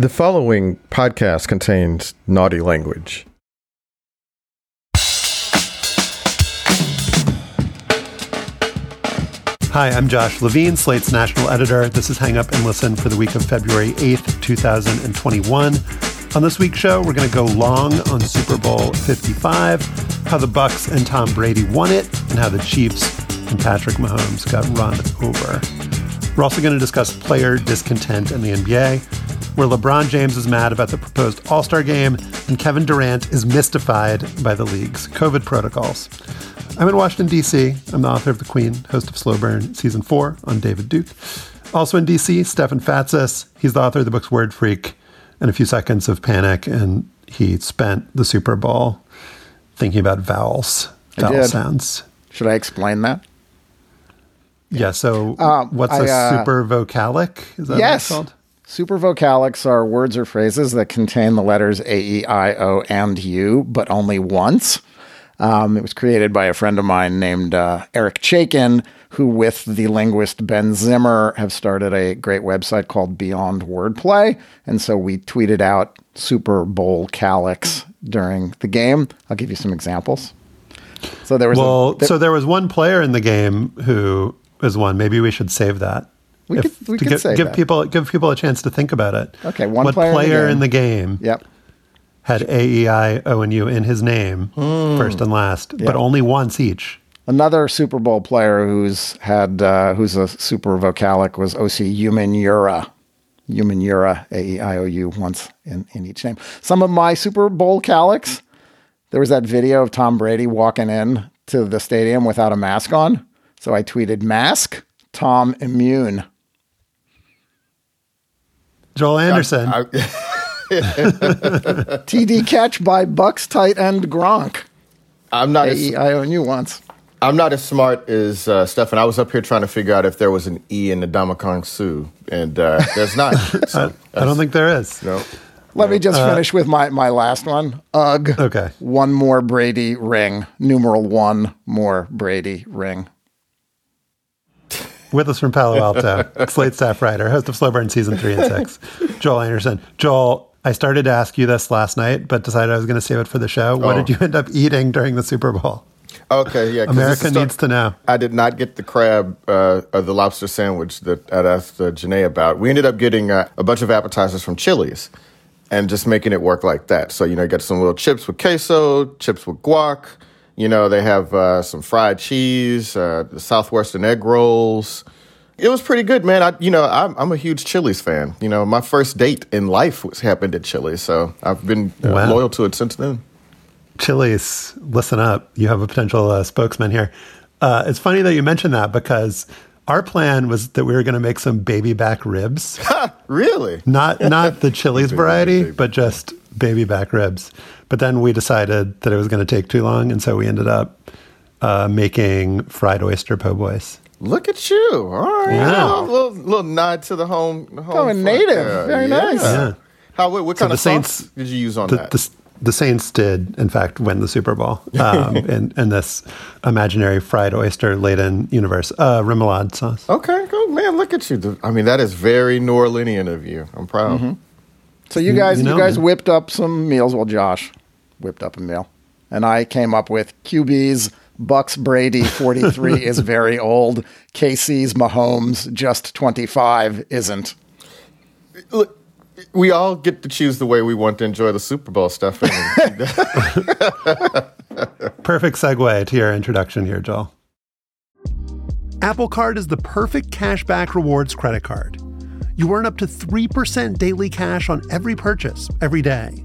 The following podcast contains naughty language. Hi, I'm Josh Levin, Slate's national editor. This is Hang Up and Listen for the week of February 8th, 2021. On this week's show, we're going to go long on Super Bowl 55, how the Bucks and Tom Brady won it, and how the Chiefs and Patrick Mahomes got run over. We're also going to discuss player discontent in the NBA, where LeBron James is mad about the proposed All Star game, and Kevin Durant is mystified by the league's COVID protocols. I'm in Washington, D.C. I'm the author of The Queen, host of Slow Burn Season 4 on David Duke. Also in D.C., Stefan Fatsis. He's the author of the books Word Freak and A Few Seconds of Panic, and he spent the Super Bowl thinking about vowels, vowel sounds. Should I explain that? Yeah, so um, what's I, a uh, super vocalic? Is that yes. what it's called? Super vocalics are words or phrases that contain the letters A, E, I, O, and U, but only once. Um, it was created by a friend of mine named uh, Eric Chaikin, who, with the linguist Ben Zimmer, have started a great website called Beyond Wordplay. And so we tweeted out Super Bowl calyx during the game. I'll give you some examples. So there was well, a, there, so there was one player in the game who is one. Maybe we should save that. We if, could, we could give, save give that. people give people a chance to think about it. Okay, one what player, player in, the game, in the game yep had A E I O N U in his name, mm. first and last, yeah. but only once each. Another Super Bowl player who's had uh, who's a super vocalic was Osi Umenyiora. Umenyiora, A E I O U, once in, in each name. Some of my Super Bowl calics. There was that video of Tom Brady walking in to the stadium without a mask on. So I tweeted, "Mask, Tom immune." Joel Anderson. I, I, TD catch by Bucks tight end Gronk. I'm not. As, I own you once. I'm not as smart as uh, Stefan. I was up here trying to figure out if there was an E in the Ndamukong Suh, and uh, there's not. So I, I, don't think there is. No. Let no. me just uh, finish with my, my last one. Ugh. Okay. One more Brady ring. Numeral one more Brady ring. With us from Palo Alto, Slate staff writer, host of Slow Burn season three and six, Joel Anderson. Joel, I started to ask you this last night, but decided I was going to save it for the show. What oh. did you end up eating during the Super Bowl? Okay, yeah. America needs to know. I did not get the crab uh, or the lobster sandwich that I'd asked uh, Janae about. We ended up getting uh, a bunch of appetizers from Chili's and just making it work like that. So, you know, you get some little chips with queso, chips with guac. You know, they have uh, some fried cheese, uh, the Southwestern egg rolls. It was pretty good, man. I, you know, I'm, I'm, a huge Chili's fan. You know, my first date in life was happened at Chili's, so I've been uh, wow. loyal to it since then. Chili's, listen up. You have a potential uh, spokesman here. Uh, it's funny that you mentioned that because our plan was that we were going to make some baby back ribs. really? Not not the Chili's variety, but just baby back ribs. But then we decided that it was going to take too long, and so we ended up uh, making fried oyster po' boys. Look at you! All right, yeah. a little, little nod to the home. home oh, a native, very yeah. nice. Yeah. How? What, what so kind of Saints, sauce did you use on the, that? The, the Saints did, in fact, win the Super Bowl um, in, in this imaginary fried oyster laden universe. Uh, remoulade sauce. Okay, go man. Look at you. I mean, that is very New Orleanian of you. I'm proud. Mm-hmm. So you guys, you, know, you guys man. whipped up some meals. Well, Josh whipped up a meal, and I came up with QB's Bucks Brady 43 is very old. KC's Mahomes just 25 isn't. Look, we all get to choose the way we want to enjoy the Super Bowl stuff. Perfect segue to your introduction here, Joel. Apple Card is the perfect cashback rewards credit card. You earn up to 3% daily cash on every purchase every day.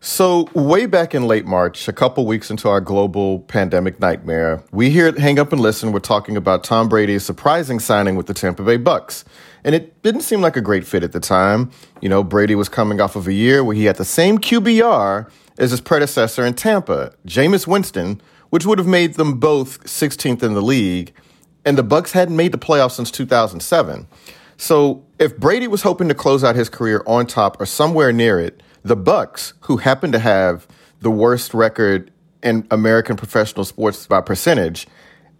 So, way back in late March, a couple weeks into our global pandemic nightmare, we here at Hang Up and Listen were talking about Tom Brady's surprising signing with the Tampa Bay Bucks. And it didn't seem like a great fit at the time. You know, Brady was coming off of a year where he had the same QBR as his predecessor in Tampa, Jameis Winston, which would have made them both 16th in the league. And the Bucks hadn't made the playoffs since 2007. So, if Brady was hoping to close out his career on top or somewhere near it, the Bucks, who happen to have the worst record in American professional sports by percentage,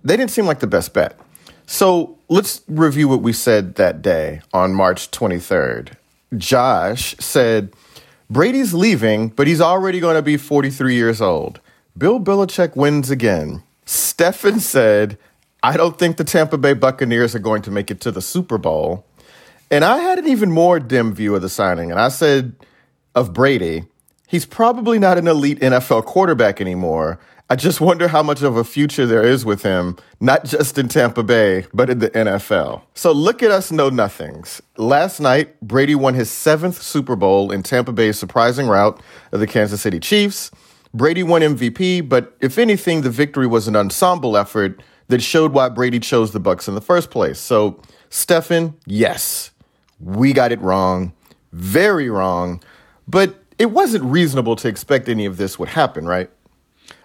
they didn't seem like the best bet. So let's review what we said that day on March 23rd. Josh said, Brady's leaving, but he's already going to be 43 years old. Bill Belichick wins again. Stefan said, I don't think the Tampa Bay Buccaneers are going to make it to the Super Bowl. And I had an even more dim view of the signing. And I said, of Brady, he's probably not an elite NFL quarterback anymore. I just wonder how much of a future there is with him, not just in Tampa Bay, but in the NFL. So look at us know nothings. Last night, Brady won his seventh Super Bowl in Tampa Bay's surprising rout of the Kansas City Chiefs. Brady won MVP, but if anything, the victory was an ensemble effort that showed why Brady chose the Bucks in the first place. So, Stefan, yes, we got it wrong. Very wrong. But it wasn't reasonable to expect any of this would happen, right?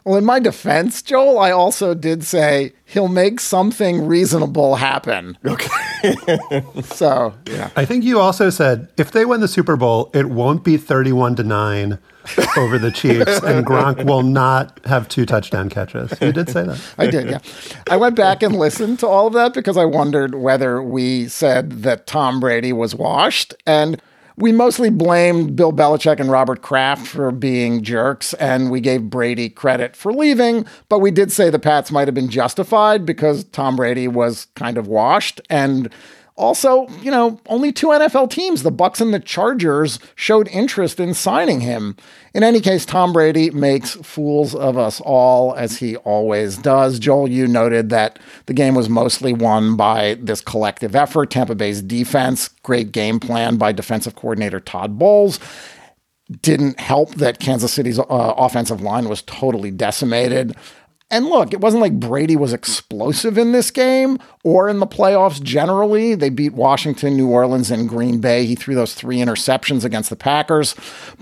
Well, in my defense, Joel, I also did say he'll make something reasonable happen. Okay. so, yeah. I think you also said if they win the Super Bowl, it won't be 31 to 9 over the Chiefs, and Gronk will not have two touchdown catches. You did say that. I did, yeah. I went back and listened to all of that because I wondered whether we said that Tom Brady was washed. And we mostly blamed Bill Belichick and Robert Kraft for being jerks, and we gave Brady credit for leaving. But we did say the Pats might have been justified because Tom Brady was kind of washed. And also, you know, only two NFL teams, the Bucks and the Chargers, showed interest in signing him. In any case, Tom Brady makes fools of us all as he always does. Joel, you noted that the game was mostly won by this collective effort. Tampa Bay's defense, great game plan by defensive coordinator Todd Bowles didn't help that Kansas City's uh, offensive line was totally decimated. And look, it wasn't like Brady was explosive in this game or in the playoffs generally. They beat Washington, New Orleans, and Green Bay. He threw those three interceptions against the Packers.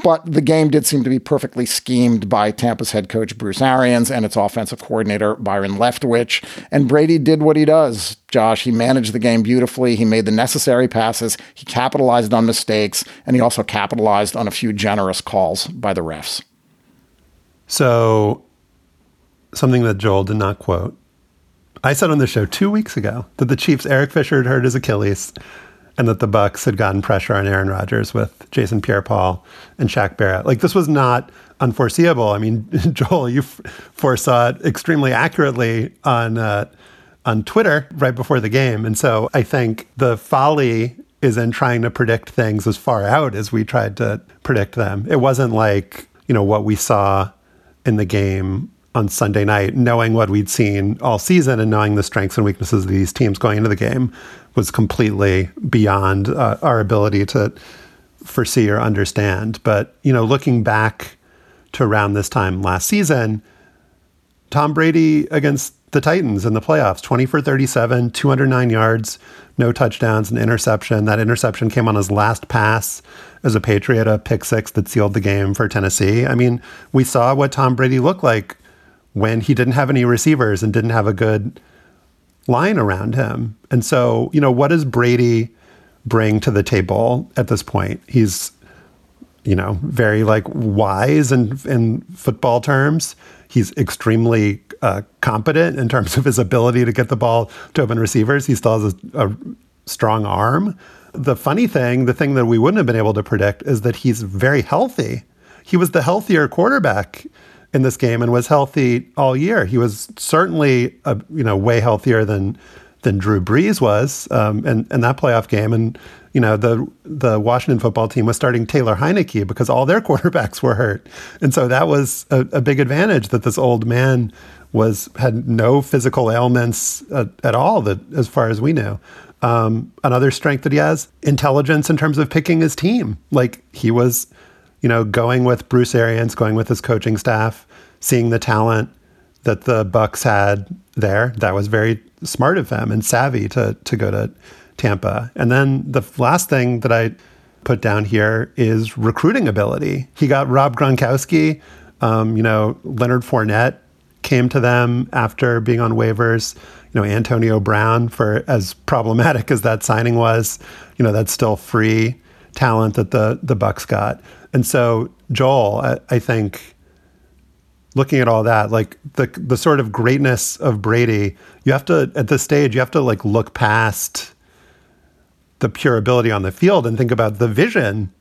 But the game did seem to be perfectly schemed by Tampa's head coach, Bruce Arians, and its offensive coordinator, Byron Leftwich. And Brady did what he does. Josh, he managed the game beautifully. He made the necessary passes. He capitalized on mistakes, and he also capitalized on a few generous calls by the refs. So something that Joel did not quote. I said on the show two weeks ago that the Chiefs' Eric Fisher had hurt his Achilles and that the Bucks had gotten pressure on Aaron Rodgers with Jason Pierre-Paul and Shaq Barrett. Like this was not unforeseeable. I mean, Joel, you f- foresaw it extremely accurately on uh, on Twitter right before the game, and so I think the folly is in trying to predict things as far out as we tried to predict them. It wasn't like you know what we saw in the game on Sunday night, knowing what we'd seen all season and knowing the strengths and weaknesses of these teams going into the game was completely beyond uh, our ability to foresee or understand. But, you know, looking back to around this time last season, Tom Brady against the Titans in the playoffs 20 for 37, 209 yards, no touchdowns, an interception. That interception came on his last pass as a Patriot, a pick six that sealed the game for Tennessee. I mean, we saw what Tom Brady looked like when he didn't have any receivers and didn't have a good line around him. And so, you know, what does Brady bring to the table at this point? He's, you know, very like wise in in football terms. He's extremely uh, competent in terms of his ability to get the ball to open receivers. He still has a, a strong arm. The funny thing, the thing that we wouldn't have been able to predict, is that he's very healthy. He was the healthier quarterback in this game and was healthy all year. He was certainly, a, you know, way healthier than than Drew Brees was um, in, in that playoff game. And, you know, the the Washington football team was starting Taylor Heinicke because all their quarterbacks were hurt. And so that was a, a big advantage that this old man was had no physical ailments at, at all that as far as we know. Um, another strength that he has, intelligence in terms of picking his team. Like he was, you know, going with Bruce Arians, going with his coaching staff, seeing the talent that the Bucks had there. That was very smart of him and savvy to to go to Tampa. And then the last thing that I put down here is recruiting ability. He got Rob Gronkowski. Um, you know, Leonard Fournette came to them after being on waivers. You know, Antonio Brown, for as problematic as that signing was, you know, that's still free talent that the the Bucs got. And so, Joel, I, I think looking at all that, like the the sort of greatness of Brady, you have to at this stage, you have to like look past the pure ability on the field and think about the vision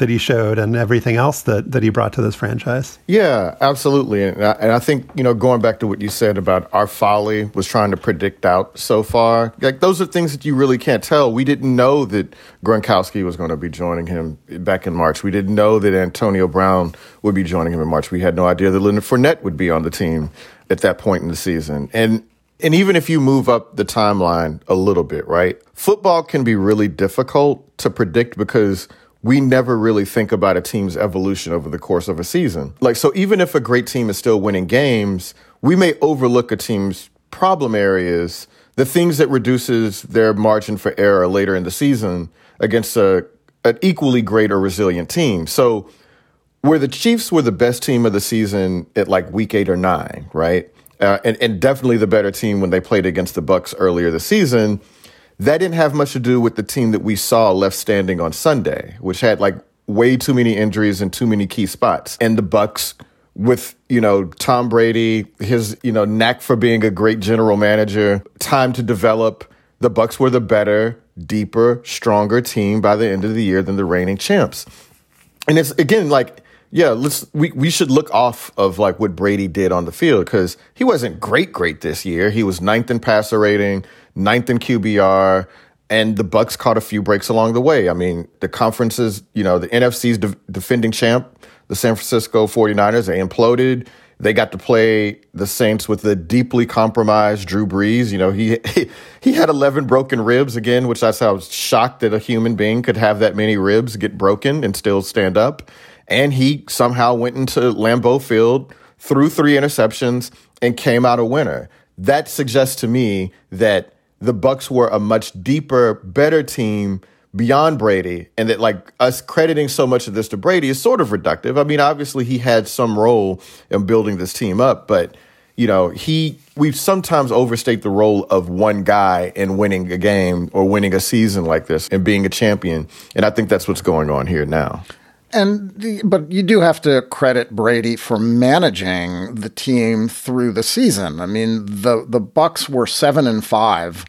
that he showed and everything else that that he brought to this franchise. Yeah, absolutely. And I, and I think, you know, going back to what you said about our folly was trying to predict out so far, like those are things that you really can't tell. We didn't know that Gronkowski was going to be joining him back in March. We didn't know that Antonio Brown would be joining him in March. We had no idea that Leonard Fournette would be on the team at that point in the season. And and even if you move up the timeline a little bit, right? Football can be really difficult to predict because we never really think about a team's evolution over the course of a season. Like, so even if a great team is still winning games, we may overlook a team's problem areas, the things that reduces their margin for error later in the season against a, an equally great or resilient team. So where the Chiefs were the best team of the season at like week eight or nine, right? Uh, and, and definitely the better team when they played against the Bucks earlier this season that didn't have much to do with the team that we saw left standing on Sunday, which had like way too many injuries and too many key spots. And the Bucks with, you know, Tom Brady, his, you know, knack for being a great general manager, time to develop, the Bucks were the better, deeper, stronger team by the end of the year than the reigning champs. And it's again like yeah, let's we, we should look off of like what Brady did on the field because he wasn't great great this year. He was ninth in passer rating ninth in QBR, and the Bucks caught a few breaks along the way. I mean, the conferences, you know, the NFC's de- defending champ, the San Francisco 49ers, they imploded. They got to play the Saints with the deeply compromised Drew Brees. You know, he he had 11 broken ribs again, which I was shocked that a human being could have that many ribs get broken and still stand up. And he somehow went into Lambeau Field, threw three interceptions, and came out a winner. That suggests to me that the Bucks were a much deeper, better team beyond Brady, and that like us crediting so much of this to Brady is sort of reductive. I mean, obviously he had some role in building this team up, but you know, he we sometimes overstate the role of one guy in winning a game or winning a season like this and being a champion. And I think that's what's going on here now. And the, but you do have to credit Brady for managing the team through the season. I mean, the the Bucks were seven and five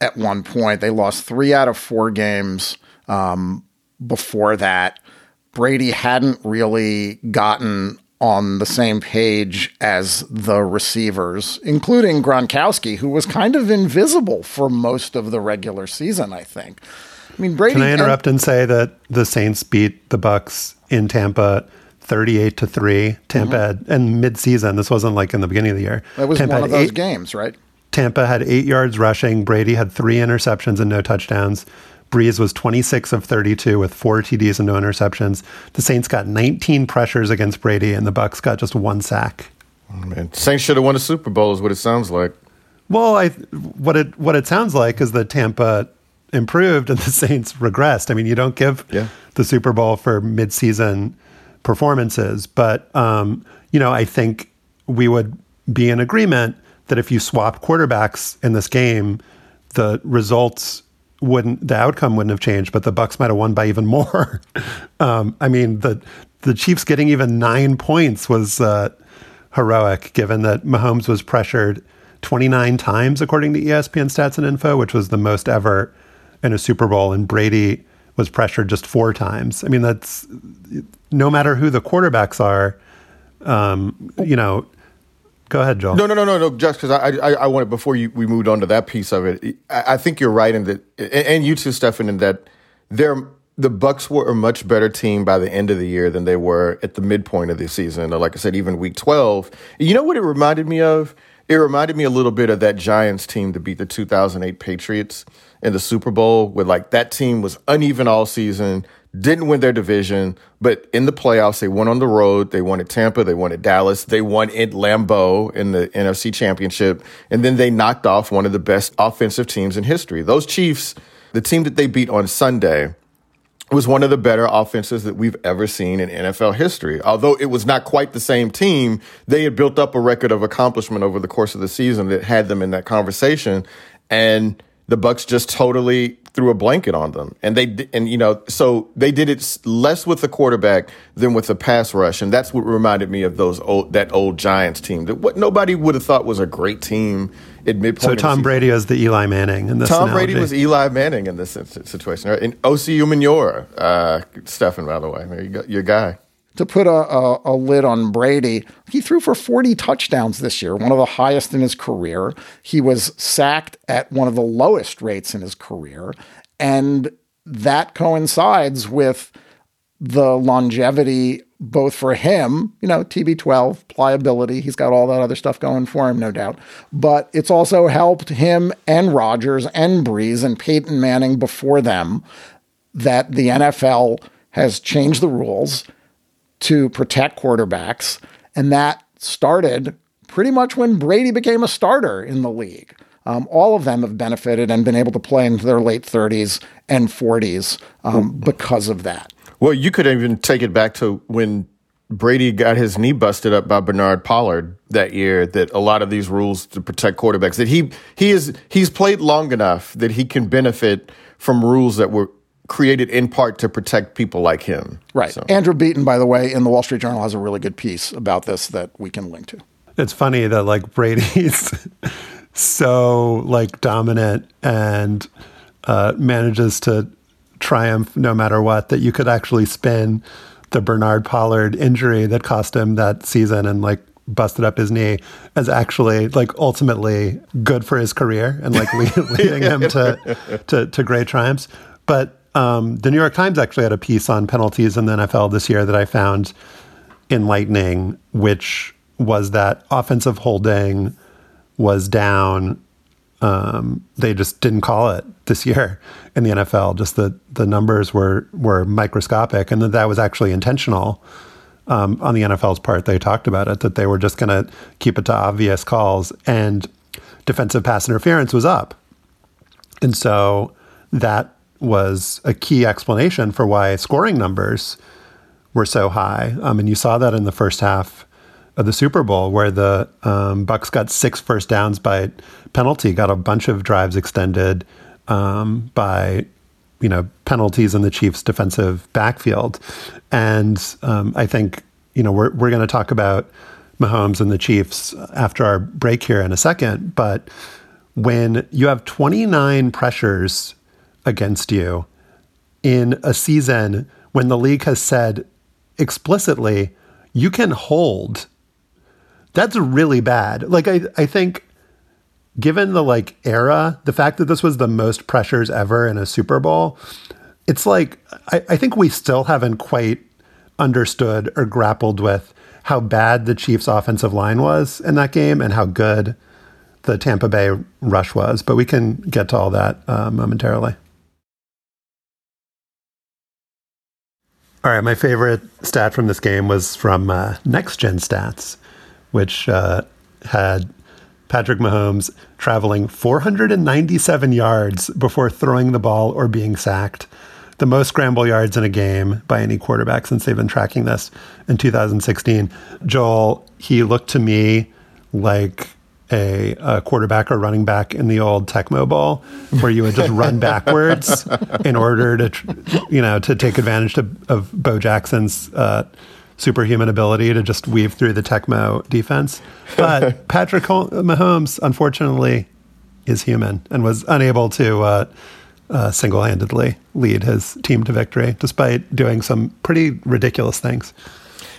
at one point. They lost three out of four games um, before that. Brady hadn't really gotten on the same page as the receivers, including Gronkowski, who was kind of invisible for most of the regular season. I think. I mean, Brady. Can I interrupt and, and say that the Saints beat the Bucks in Tampa 38 to 3 Tampa mm-hmm. had, and mid-season this wasn't like in the beginning of the year. That was Tampa one of those eight, games right? Tampa had 8 yards rushing. Brady had 3 interceptions and no touchdowns. Brees was 26 of 32 with 4 TDs and no interceptions. The Saints got 19 pressures against Brady and the Bucks got just one sack. Oh, man Saints should have won a Super Bowl is what it sounds like. Well I what it what it sounds like is that Tampa improved and the Saints regressed. I mean, you don't give yeah. the Super Bowl for midseason performances, but um, you know, I think we would be in agreement that if you swap quarterbacks in this game, the results wouldn't, the outcome wouldn't have changed, but the Bucks might have won by even more. um, I mean, the the Chiefs getting even nine points was uh, heroic, given that Mahomes was pressured 29 times according to ESPN Stats and Info, which was the most ever in a Super Bowl, and Brady was pressured just four times. I mean, that's no matter who the quarterbacks are, um, you know, Go ahead, Joel. No, no, no, no, no. Just because I, I, I wanted before you we moved on to that piece of it. I, I think you're right in that, and you too, Stefan, in that they're the Bucks were a much better team by the end of the year than they were at the midpoint of the season. Like I said, even week 12. You know what it reminded me of? It reminded me a little bit of that Giants team to beat the 2008 Patriots in the Super Bowl, where like that team was uneven all season, didn't win their division, but in the playoffs, they won on the road. They won at Tampa, they won at Dallas, they won at Lambeau in the NFC Championship, and then they knocked off one of the best offensive teams in history. Those Chiefs, the team that they beat on Sunday, was one of the better offenses that we've ever seen in NFL history. Although it was not quite the same team, they had built up a record of accomplishment over the course of the season that had them in that conversation. And the Bucks just totally threw a blanket on them. And they and you know, so they did it less with the quarterback than with the pass rush, and that's what reminded me of those old that old Giants team that what nobody would have thought was a great team at midpoint. So Tom Brady is the Eli Manning in this. Tom analogy. Brady was Eli Manning in this situation. Right? And Osi Umenyiora, uh, Stefan, by the way, you go, your guy to put a, a, a, lid on Brady, he threw for 40 touchdowns this year, one of the highest in his career. He was sacked at one of the lowest rates in his career. And that coincides with the longevity, both for him, you know, TB12, pliability. He's got all that other stuff going for him, no doubt. But it's also helped him and Rodgers and Brees and Peyton Manning before them that the NFL has changed the rules to protect quarterbacks. And that started pretty much when Brady became a starter in the league. Um, all of them have benefited and been able to play into their late 30s and 40s um, because of that. Well, you could even take it back to when Brady got his knee busted up by Bernard Pollard that year. That a lot of these rules to protect quarterbacks that he he is he's played long enough that he can benefit from rules that were created in part to protect people like him. Right. So. Andrew Beaton, by the way, in the Wall Street Journal has a really good piece about this that we can link to. It's funny that like Brady's so like dominant and uh, manages to triumph no matter what that you could actually spin the Bernard Pollard injury that cost him that season and like busted up his knee as actually like ultimately good for his career and like leading him to, to to great triumphs. But um, the New York Times actually had a piece on penalties in the NFL this year that I found enlightening, which was that offensive holding was down. Um, they just didn't call it this year in the NFL. Just the the numbers were were microscopic, and that that was actually intentional um, on the NFL's part. They talked about it that they were just going to keep it to obvious calls, and defensive pass interference was up, and so that was a key explanation for why scoring numbers were so high. Um, and you saw that in the first half of the Super Bowl, where the um, Bucks got six first downs by penalty, got a bunch of drives extended um, by you know penalties in the Chiefs' defensive backfield. And um, I think you know we're we're going to talk about Mahomes and the Chiefs after our break here in a second, but when you have 29 pressures against you in a season when the league has said explicitly you can hold that's really bad. Like i i think given the like era the fact that this was the most pressures ever in a super bowl it's like i, I think we still haven't quite understood or grappled with how bad the chiefs offensive line was in that game and how good the tampa bay rush was but we can get to all that uh, momentarily. All right, my favorite stat from this game was from uh, Next Gen Stats, which uh, had Patrick Mahomes traveling 497 yards before throwing the ball or being sacked, the most scramble yards in a game by any quarterback since they've been tracking this in 2016. Joel, he looked to me like a, a, quarterback or running back in the old Tecmo Bowl, where you would just run backwards in order to, you know, to take advantage to, of Bo Jackson's uh, superhuman ability to just weave through the Tecmo defense. But Patrick Mahomes, unfortunately, is human and was unable to uh, uh, single-handedly lead his team to victory, despite doing some pretty ridiculous things.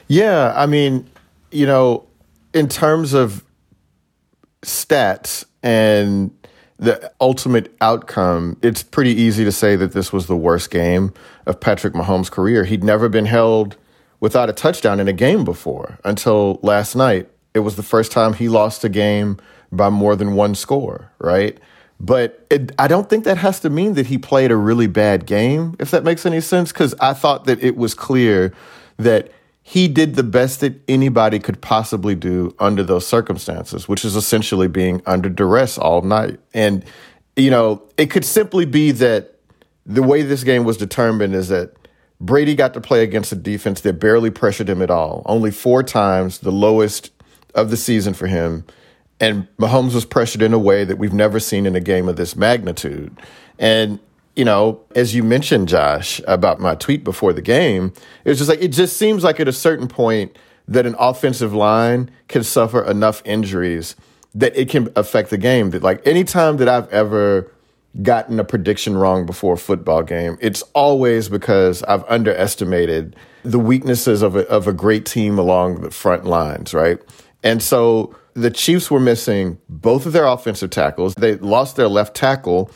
Yeah, I mean, you know, in terms of stats and the ultimate outcome, it's pretty easy to say that this was the worst game of Patrick Mahomes' career. He'd never been held without a touchdown in a game before until last night. It was the first time he lost a game by more than one score, right? But it, I don't think that has to mean that he played a really bad game, if that makes any sense, because I thought that it was clear that he did the best that anybody could possibly do under those circumstances, which is essentially being under duress all night. And, you know, it could simply be that the way this game was determined is that Brady got to play against a defense that barely pressured him at all. Only four times, the lowest of the season for him. And Mahomes was pressured in a way that we've never seen in a game of this magnitude. And, you know, as you mentioned, Josh, about my tweet before the game, it was just like, it just seems like at a certain point that an offensive line can suffer enough injuries that it can affect the game. That, like, anytime that I've ever gotten a prediction wrong before a football game, it's always because I've underestimated the weaknesses of a, of a great team along the front lines, right? And so the Chiefs were missing both of their offensive tackles. They lost their left tackle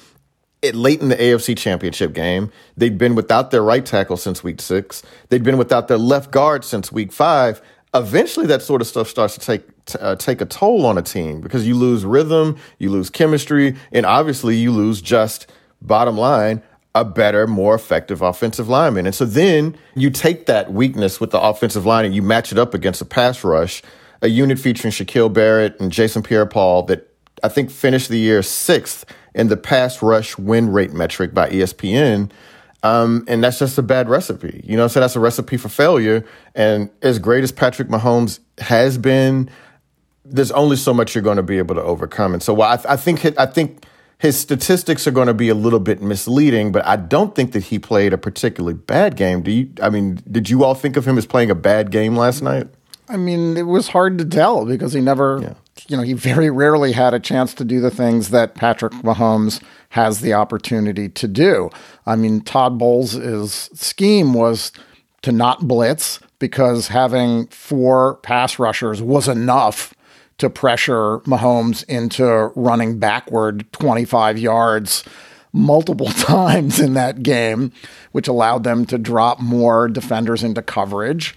it, late in the AFC Championship game. They'd been without their right tackle since week six. They'd been without their left guard since week five. Eventually, that sort of stuff starts to take uh, take a toll on a team because you lose rhythm, you lose chemistry, and obviously you lose just bottom line a better, more effective offensive lineman. And so then you take that weakness with the offensive line and you match it up against a pass rush a unit featuring Shaquille Barrett and Jason Pierre-Paul that I think finished the year sixth in the pass rush win rate metric by ESPN. Um, and that's just a bad recipe. You know, so that's a recipe for failure. And as great as Patrick Mahomes has been, there's only so much you're going to be able to overcome. And so I, I think I think his statistics are going to be a little bit misleading, but I don't think that he played a particularly bad game. Do you? I mean, did you all think of him as playing a bad game last night? I mean, it was hard to tell because he never, yeah. You know, he very rarely had a chance to do the things that Patrick Mahomes has the opportunity to do. I mean, Todd Bowles' scheme was to not blitz because having four pass rushers was enough to pressure Mahomes into running backward 25 yards multiple times in that game, which allowed them to drop more defenders into coverage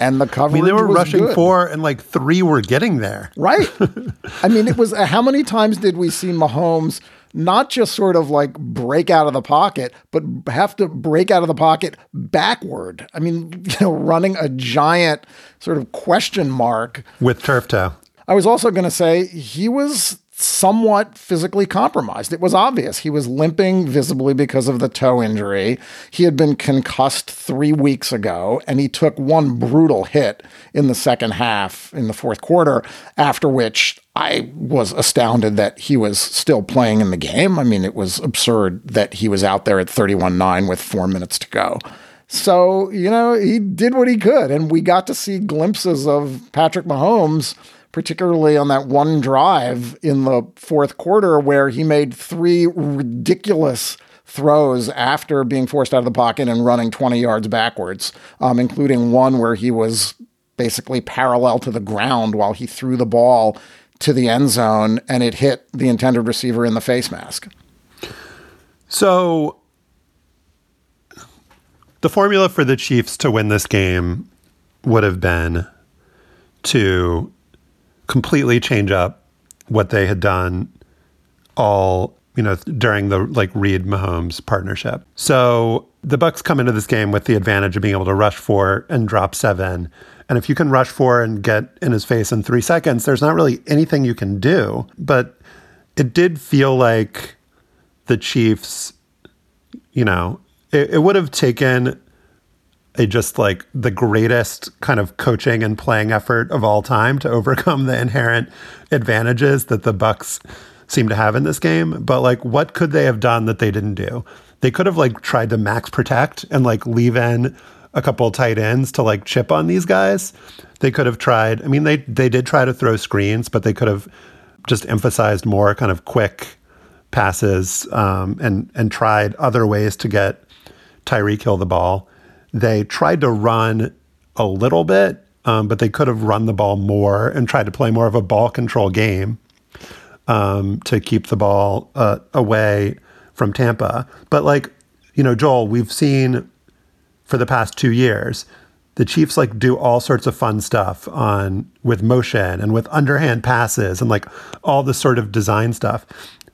and the coverage. I mean, they were rushing good. four, and like three were getting there. Right. I mean, it was uh, how many times did we see Mahomes not just sort of like break out of the pocket, but have to break out of the pocket backward? I mean, you know, running a giant sort of question mark with turf toe. I was also going to say he was somewhat physically compromised. It was obvious. He was limping visibly because of the toe injury. He had been concussed three weeks ago, and he took one brutal hit in the second half, in the fourth quarter, after which I was astounded that he was still playing in the game. I mean, it was absurd that he was out there at 31 9 with four minutes to go. So, you know, he did what he could, and we got to see glimpses of Patrick Mahomes particularly on that one drive in the fourth quarter where he made three ridiculous throws after being forced out of the pocket and running 20 yards backwards, um, including one where he was basically parallel to the ground while he threw the ball to the end zone and it hit the intended receiver in the face mask. So the formula for the Chiefs to win this game would have been to completely change up what they had done all you know during the like Reid Mahomes partnership. So the Bucks come into this game with the advantage of being able to rush four and drop seven. And if you can rush four and get in his face in three seconds, there's not really anything you can do. But it did feel like the Chiefs, you know, it, it would have taken a just like the greatest kind of coaching and playing effort of all time to overcome the inherent advantages that the Bucks seem to have in this game. But like, what could they have done that they didn't do? They could have like tried to max protect and like leave in a couple tight ends to like chip on these guys. They could have tried. I mean, they they did try to throw screens, but they could have just emphasized more kind of quick passes um, and and tried other ways to get Tyreek Hill the ball. They tried to run a little bit, um, but they could have run the ball more and tried to play more of a ball control game. um, to keep the ball uh, away from Tampa. But like, you know, Joel, we've seen for the past two years, the Chiefs like do all sorts of fun stuff on with motion and with underhand passes and like all this sort of design stuff.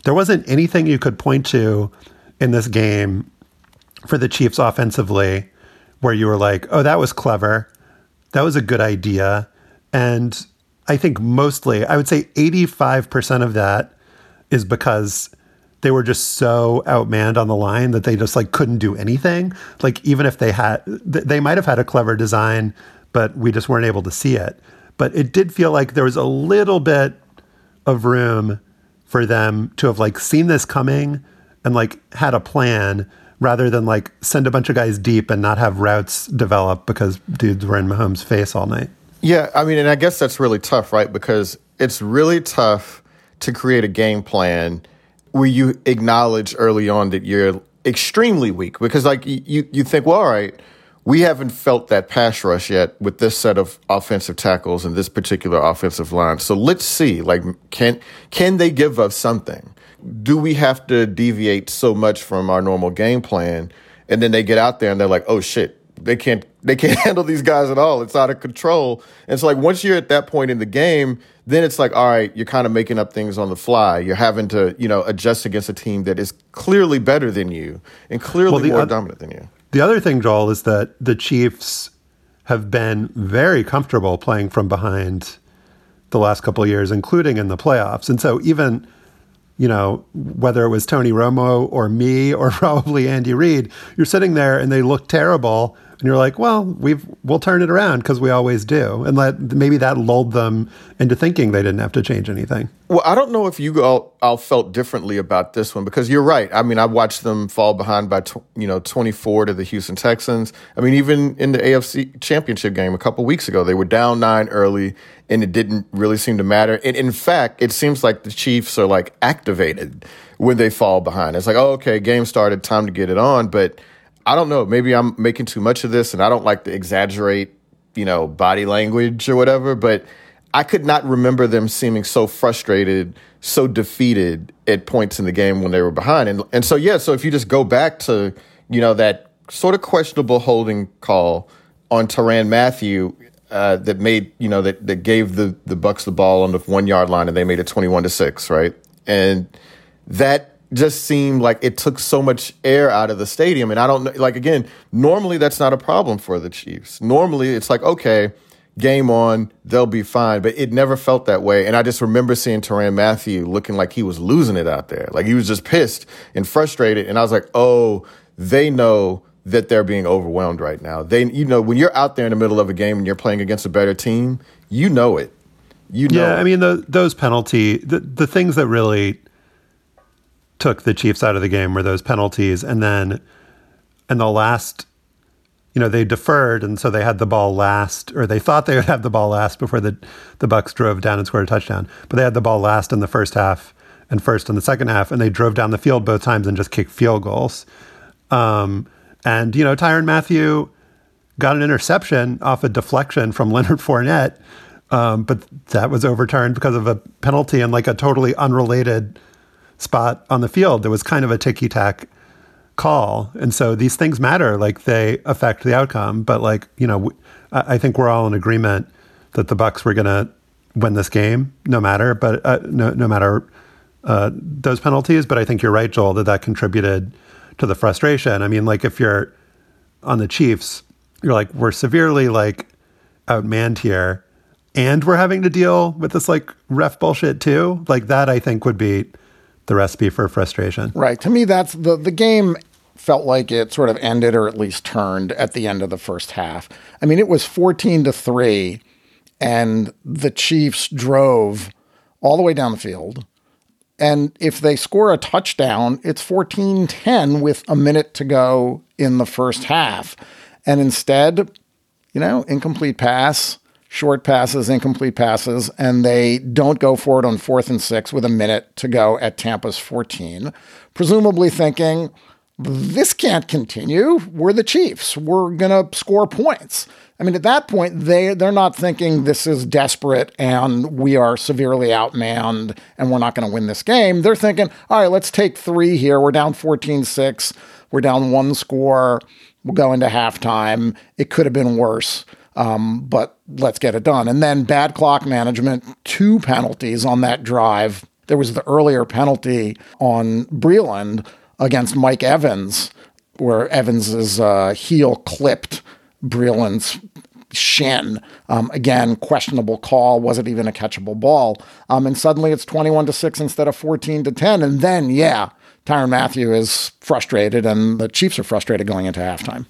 There wasn't anything you could point to in this game for the Chiefs offensively where you were like, oh, that was clever. That was a good idea. And I think mostly, I would say 85% of that is because they were just so outmanned on the line that they just like couldn't do anything. Like even if they had, they might have had a clever design, but we just weren't able to see it. But it did feel like there was a little bit of room for them to have like seen this coming and like had a plan rather than like send a bunch of guys deep and not have routes develop because dudes were in Mahomes' face all night. Yeah, I mean, and I guess that's really tough, right? Because it's really tough to create a game plan where you acknowledge early on that you're extremely weak because like you you think well all right we haven't felt that pass rush yet with this set of offensive tackles and this particular offensive line so let's see like can can they give us something do we have to deviate so much from our normal game plan and then they get out there and they're like oh shit they can't they can't handle these guys at all it's out of control and so like once you're at that point in the game then it's like, all right, you're kind of making up things on the fly. You're having to, you know, adjust against a team that is clearly better than you and clearly well, more dominant than you. The other thing, Joel, is that the Chiefs have been very comfortable playing from behind the last couple of years, including in the playoffs. And so even, you know, whether it was Tony Romo or me or probably Andy Reid, you're sitting there and they look terrible and you're like, well, we've we'll turn it around because we always do, and let maybe that lulled them into thinking they didn't have to change anything. Well, I don't know if you all, all felt differently about this one because you're right. I mean, I watched them fall behind by tw- you know 24 to the Houston Texans. I mean, even in the AFC Championship game a couple weeks ago, they were down nine early, and it didn't really seem to matter. And in fact, it seems like the Chiefs are like activated when they fall behind. It's like, oh, okay, game started, time to get it on, but I don't know. Maybe I'm making too much of this, and I don't like to exaggerate, you know, body language or whatever. But I could not remember them seeming so frustrated, so defeated at points in the game when they were behind. And and so yeah, so if you just go back to you know that sort of questionable holding call on Tyrann Mathieu uh, that made you know that that gave the the Bucs the ball on the one yard line, and they made it twenty one to six, right? And that just seemed like it took so much air out of the stadium. And I don't know, like, again, normally that's not a problem for the Chiefs. Normally it's like, okay, game on, they'll be fine. But it never felt that way. And I just remember seeing Tyrann Mathieu looking like he was losing it out there. Like he was just pissed and frustrated. And I was like, oh, they know that they're being overwhelmed right now. They, you know, when you're out there in the middle of a game and you're playing against a better team, you know it. You know. Yeah, I mean, the, those penalty, the, the things that really took the Chiefs out of the game were those penalties. And then in the last, you know, they deferred, and so they had the ball last, or they thought they would have the ball last before the the Bucks drove down and scored a touchdown. But they had the ball last in the first half and first in the second half, and they drove down the field both times and just kicked field goals. Um, and you know, Tyrann Mathieu got an interception off a deflection from Leonard Fournette. Um, but that was overturned because of a penalty and like a totally unrelated spot on the field. There was kind of a ticky tack call. And so these things matter, like they affect the outcome. But like, you know, I think we're all in agreement that the Bucks were going to win this game, no matter, but uh, no, no matter uh, those penalties. But I think you're right, Joel, that that contributed to the frustration. I mean, like if you're on the Chiefs, you're like, we're severely like outmanned here and we're having to deal with this like ref bullshit too. Like that, I think would be the recipe for frustration. Right. To me, that's the the game felt like it sort of ended or at least turned at the end of the first half. I mean, it was 14 to 3 and the Chiefs drove all the way down the field. And if they score a touchdown, it's 14 10 with a minute to go in the first half. And instead, you know, incomplete pass, short passes, incomplete passes, and they don't go for it on fourth and six with a minute to go at Tampa's 14, presumably thinking, this can't continue. We're the Chiefs. We're going to score points. I mean, at that point, they they're not thinking this is desperate and we are severely outmanned and we're not going to win this game. They're thinking, all right, let's take three here. We're down 14-6. We're down one score. We'll go into halftime. It could have been worse. Um, but let's get it done. And then bad clock management, two penalties on that drive. There was the earlier penalty on Breeland against Mike Evans, where Evans's uh, heel clipped Breeland's shin. Um, again, questionable call. Was it even a catchable ball? Um, and suddenly it's 21 to 6 instead of 14 to 10. And then, yeah, Tyrann Mathieu is frustrated, and the Chiefs are frustrated going into halftime.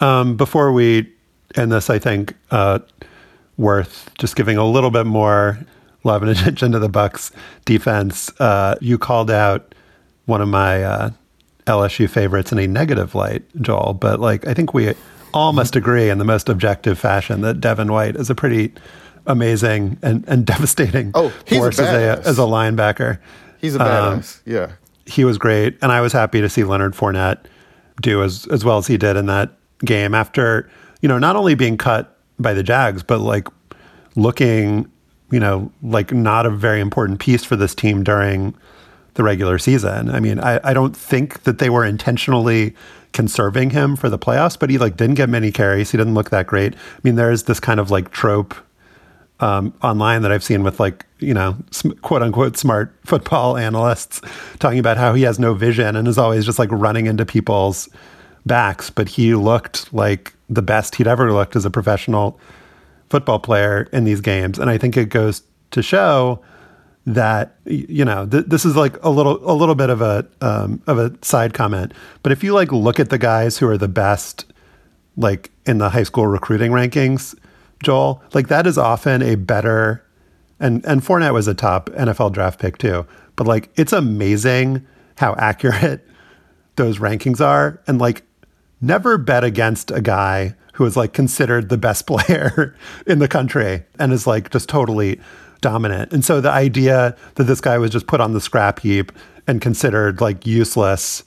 Um, before we end this, I think uh, worth just giving a little bit more love and attention to the Bucks defense. Uh, you called out one of my uh, LSU favorites in a negative light, Joel, but like I think we all must agree in the most objective fashion that Devin White is a pretty amazing and, and devastating oh, force a as a as a linebacker. He's a badass. Um, yeah. He was great. And I was happy to see Leonard Fournette do as as well as he did in that game after, you know, not only being cut by the Jags, but like looking, you know, like not a very important piece for this team during the regular season. I mean, I, I don't think that they were intentionally conserving him for the playoffs, but he like didn't get many carries. He didn't look that great. I mean, there's this kind of like trope um, online that I've seen with like you know quote unquote smart football analysts talking about how he has no vision and is always just like running into people's backs. But he looked like the best he'd ever looked as a professional football player in these games, and I think it goes to show that you know th- this is like a little a little bit of a um, of a side comment but if you like look at the guys who are the best like in the high school recruiting rankings Joel like that is often a better and and Fournette was a top NFL draft pick too but like it's amazing how accurate those rankings are and like never bet against a guy who is like considered the best player in the country and is like just totally dominant. And so the idea that this guy was just put on the scrap heap and considered like useless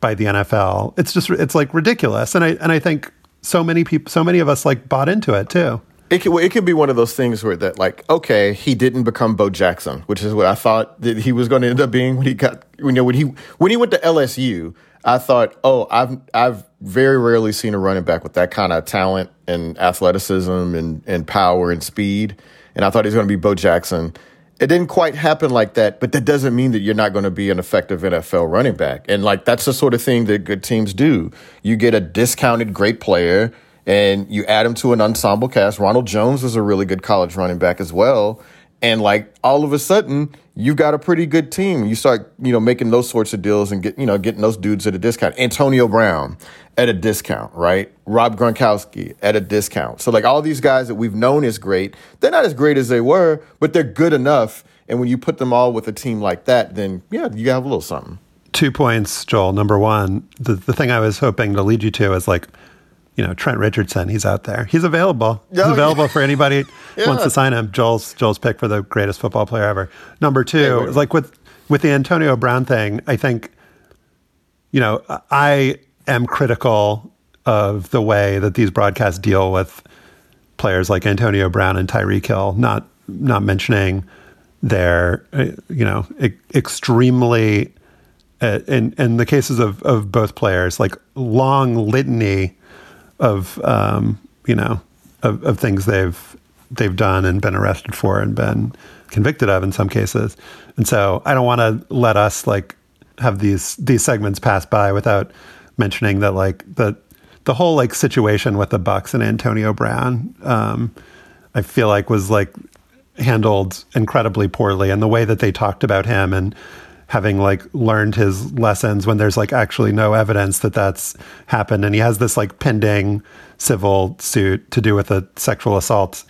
by the NFL, it's just it's like ridiculous. And I and I think so many people, so many of us like bought into it too. It could, it could be one of those things where that like okay he didn't become Bo Jackson, which is what I thought that he was going to end up being when he got you know when he when he went to LSU. I thought, oh, I've I've very rarely seen a running back with that kind of talent and athleticism and, and power and speed and I thought he was going to be Bo Jackson. It didn't quite happen like that, but that doesn't mean that you're not going to be an effective NFL running back. And like that's the sort of thing that good teams do. You get a discounted great player and you add him to an ensemble cast. Ronald Jones was a really good college running back as well. And like all of a sudden, you've got a pretty good team. You start, you know, making those sorts of deals and get, you know, getting those dudes at a discount. Antonio Brown at a discount, right? Rob Gronkowski at a discount. So like all these guys that we've known is great, they're not as great as they were, but they're good enough. And when you put them all with a team like that, then yeah, you have a little something. Two points, Joel. Number one, the, the thing I was hoping to lead you to is like, you know, Trent Richardson, he's out there. He's available. He's oh, available yeah. for anybody yeah. wants to sign him. Joel's Joel's pick for the greatest football player ever. Number two, hey, like with with the Antonio Brown thing, I think, you know, I am critical of the way that these broadcasts deal with players like Antonio Brown and Tyreek Hill, not not mentioning their uh, you know extremely uh, in in the cases of of both players like long litany of um, you know of, of things they've they've done and been arrested for and been convicted of in some cases. And so I don't want to let us like have these these segments pass by without mentioning that like the the whole like situation with the Bucks and Antonio Brown, um, I feel like was like handled incredibly poorly, and the way that they talked about him and having like learned his lessons when there's like actually no evidence that that's happened, and he has this like pending civil suit to do with a sexual assault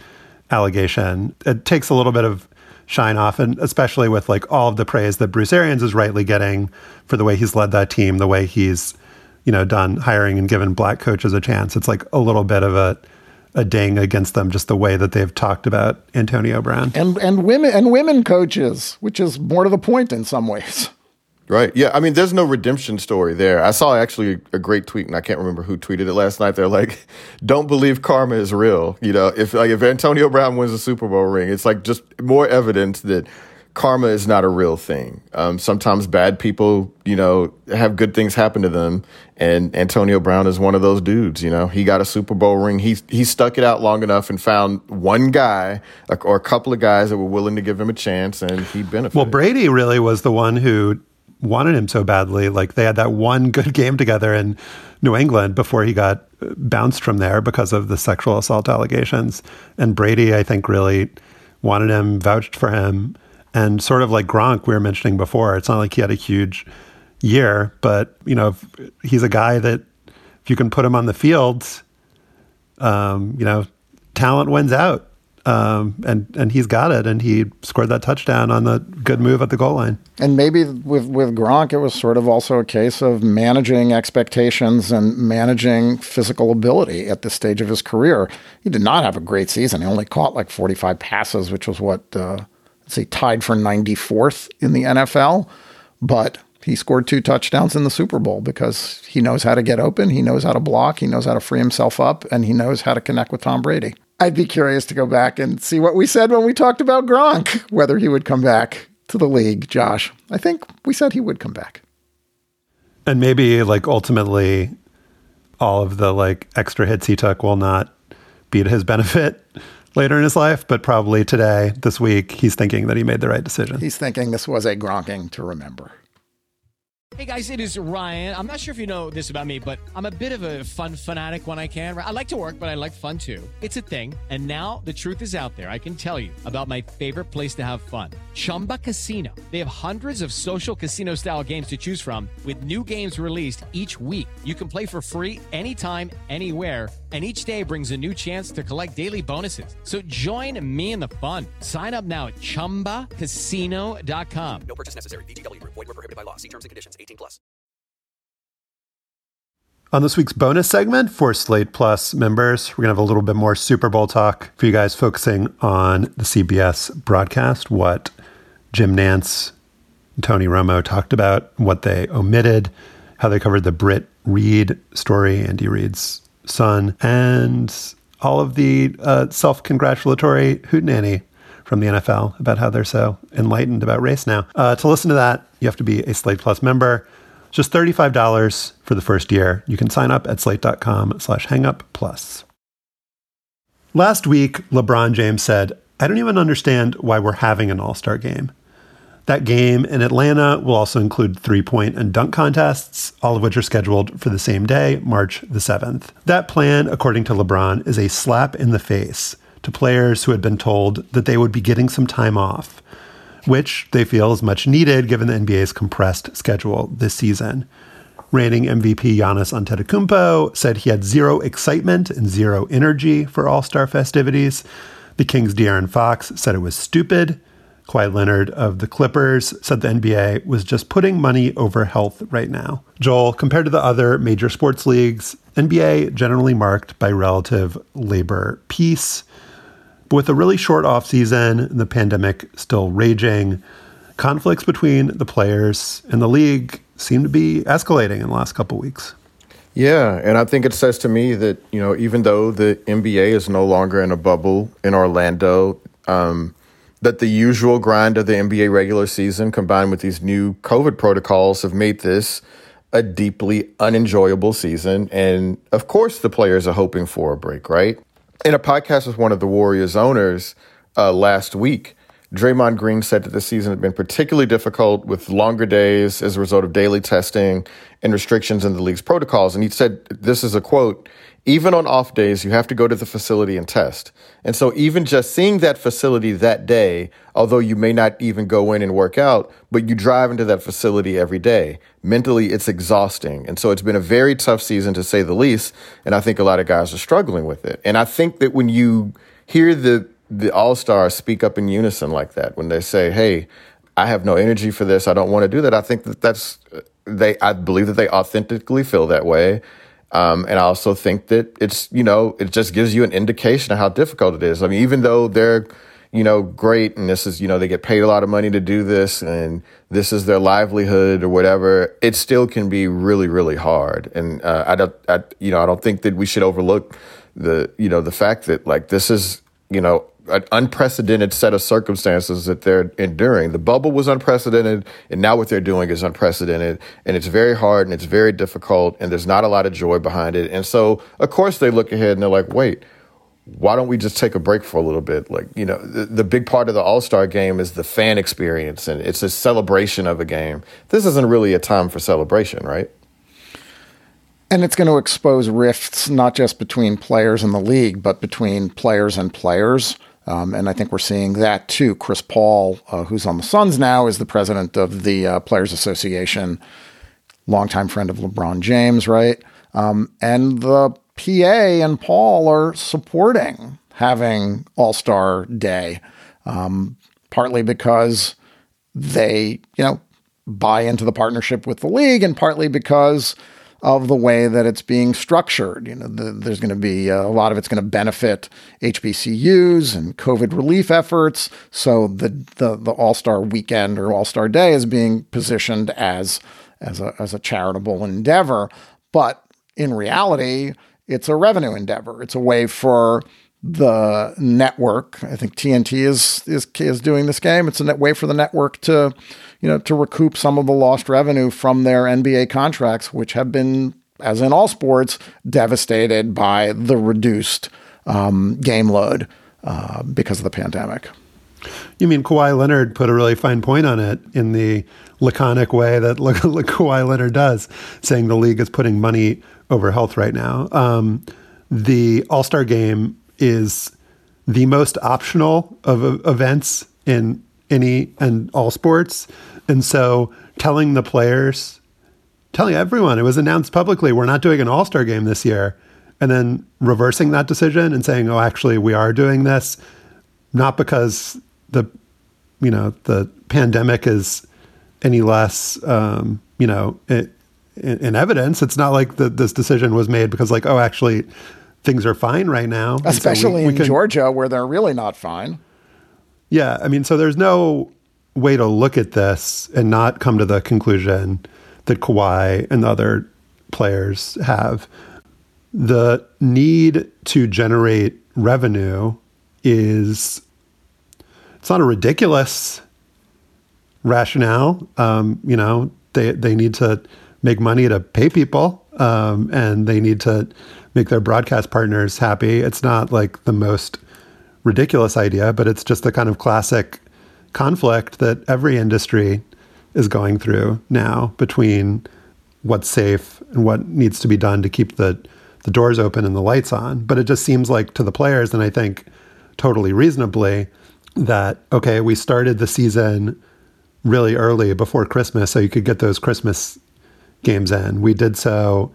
allegation. It takes a little bit of shine off, and especially with like all of the praise that Bruce Arians is rightly getting for the way he's led that team, the way he's you know, done hiring and given black coaches a chance. It's like a little bit of a a ding against them just the way that they've talked about Antonio Brown. And and women and women coaches, which is more to the point in some ways. Right. Yeah. I mean, there's no redemption story there. I saw actually a great tweet, and I can't remember who tweeted it last night. They're like, "Don't believe karma is real." You know, if like if Antonio Brown wins a Super Bowl ring, it's like just more evidence that karma is not a real thing. Um, sometimes bad people, you know, have good things happen to them, and Antonio Brown is one of those dudes. You know, he got a Super Bowl ring. He he stuck it out long enough and found one guy or a couple of guys that were willing to give him a chance, and he benefited. Well, Brady really was the one who wanted him so badly. Like they had that one good game together in New England before he got bounced from there because of the sexual assault allegations. And Brady, I think, really wanted him, vouched for him and sort of like Gronk, we were mentioning before, it's not like he had a huge year, but you know, he's a guy that if you can put him on the field, um, you know, talent wins out. Um, and and he's got it, and he scored that touchdown on the good move at the goal line. And maybe with with Gronk, it was sort of also a case of managing expectations and managing physical ability at this stage of his career. He did not have a great season. He only caught like forty five passes, which was what uh, say tied for 94th in the NFL, but he scored two touchdowns in the Super Bowl because he knows how to get open, he knows how to block, he knows how to free himself up, and he knows how to connect with Tom Brady. I'd be curious to go back and see what we said when we talked about Gronk, whether he would come back to the league, Josh. I think we said he would come back. And maybe like ultimately all of the like extra hits he took will not be to his benefit later in his life, but probably today, this week, he's thinking that he made the right decision. He's thinking this was a gronking to remember. Hey guys, it is Ryan. I'm not sure if you know this about me, but I'm a bit of a fun fanatic when I can. I like to work, but I like fun too. It's a thing. And now the truth is out there. I can tell you about my favorite place to have fun Chumba Casino. They have hundreds of social casino style games to choose from, with new games released each week. You can play for free anytime, anywhere and each day brings a new chance to collect daily bonuses. So join me in the fun. Sign up now at ChumbaCasino.com. No purchase necessary. VGW. Void were prohibited by law. See terms and conditions. 18 plus. On this week's bonus segment for Slate Plus members, we're going to have a little bit more Super Bowl talk for you guys, focusing on the CBS broadcast, what Jim Nantz and Tony Romo talked about, what they omitted, how they covered the Britt Reid story, Andy Reid's son, and all of the uh, self congratulatory hootenanny from the NFL about how they're so enlightened about race now. Uh, to listen to that, you have to be a Slate Plus member. Just $35 for the first year. You can sign up at slate.com slash hangup plus. Last week, LeBron James said, I don't even understand why we're having an all star game. That game in Atlanta will also include three point and dunk contests, all of which are scheduled for the same day, March the 7th. That plan, according to LeBron, is a slap in the face to players who had been told that they would be getting some time off, which they feel is much needed given the NBA's compressed schedule this season. Reigning MVP Giannis Antetokounmpo said he had zero excitement and zero energy for All Star festivities. The Kings' De'Aaron Fox said it was stupid. Kawhi Leonard of the Clippers said the NBA was just putting money over health right now. Joel, compared to the other major sports leagues, NBA generally marked by relative labor peace. But with a really short offseason and the pandemic still raging, conflicts between the players and the league seem to be escalating in the last couple weeks. Yeah, and I think it says to me that, you know, even though the NBA is no longer in a bubble in Orlando, um, that the usual grind of the NBA regular season combined with these new COVID protocols have made this a deeply unenjoyable season. And of course, the players are hoping for a break, right? In a podcast with one of the Warriors owners uh, last week, Draymond Green said that the season had been particularly difficult with longer days as a result of daily testing and restrictions in the league's protocols. And he said, this is a quote, even on off days, you have to go to the facility and test. And so even just seeing that facility that day, although you may not even go in and work out, but you drive into that facility every day, mentally it's exhausting. And so it's been a very tough season to say the least. And I think a lot of guys are struggling with it. And I think that when you hear the, the all stars speak up in unison like that, when they say, Hey, I have no energy for this. I don't want to do that. I think that that's, they, I believe that they authentically feel that way. Um, and I also think that it's, you know, it just gives you an indication of how difficult it is. I mean, even though they're, you know, great, and this is, you know, they get paid a lot of money to do this, and this is their livelihood or whatever, it still can be really, really hard. And uh, I don't, I, you know, I don't think that we should overlook the, you know, the fact that like this is, you know, an unprecedented set of circumstances that they're enduring. The bubble was unprecedented, and now what they're doing is unprecedented, and it's very hard and it's very difficult, and there's not a lot of joy behind it. And so, of course, they look ahead and they're like, wait why don't we just take a break for a little bit? Like, you know, the, the big part of the All Star game is the fan experience and it's a celebration of a game. This isn't really a time for celebration, right? And it's going to expose rifts not just between players in the league, but between players and players. Um, and I think we're seeing that too. Chris Paul, uh, who's on the Suns now, is the president of the uh, Players Association, longtime friend of LeBron James, right? Um, and the PA and Paul are supporting having All Star Day, um, partly because they, you know, buy into the partnership with the league, and partly because of the way that it's being structured. You know, the, there's going to be uh, a lot of it's going to benefit HBCUs and COVID relief efforts. So the the, the All Star Weekend or All Star Day is being positioned as as a as a charitable endeavor, but in reality it's a revenue endeavor. It's a way for the network. I think TNT is is is doing this game. It's a way for the network to, you know, to recoup some of the lost revenue from their NBA contracts, which have been, as in all sports, devastated by the reduced um, game load uh, because of the pandemic. You mean Kawhi Leonard put a really fine point on it in the laconic way that Kawhi Leonard does, saying the league is putting money over health right now. Um, the All Star Game is the most optional of uh, events in any and all sports, and so telling the players, telling everyone, it was announced publicly, we're not doing an All Star Game this year, and then reversing that decision and saying, oh, actually, we are doing this, not because the you know the pandemic is any less um, you know it, in, in, evidence. It's not like the, this decision was made because like oh actually things are fine right now, especially so we, we in can, Georgia where they're really not fine. Yeah, I mean, so there's no way to look at this and not come to the conclusion that Kawhi and the other players have. The need to generate revenue is it's not a ridiculous rationale. Um, you know, they they need to make money to pay people, um, and they need to make their broadcast partners happy. It's not like the most ridiculous idea, but it's just the kind of classic conflict that every industry is going through now between what's safe and what needs to be done to keep the the doors open and the lights on. But it just seems like to the players, and I think totally reasonably, that okay, we started the season really early before Christmas so you could get those Christmas games in. We did so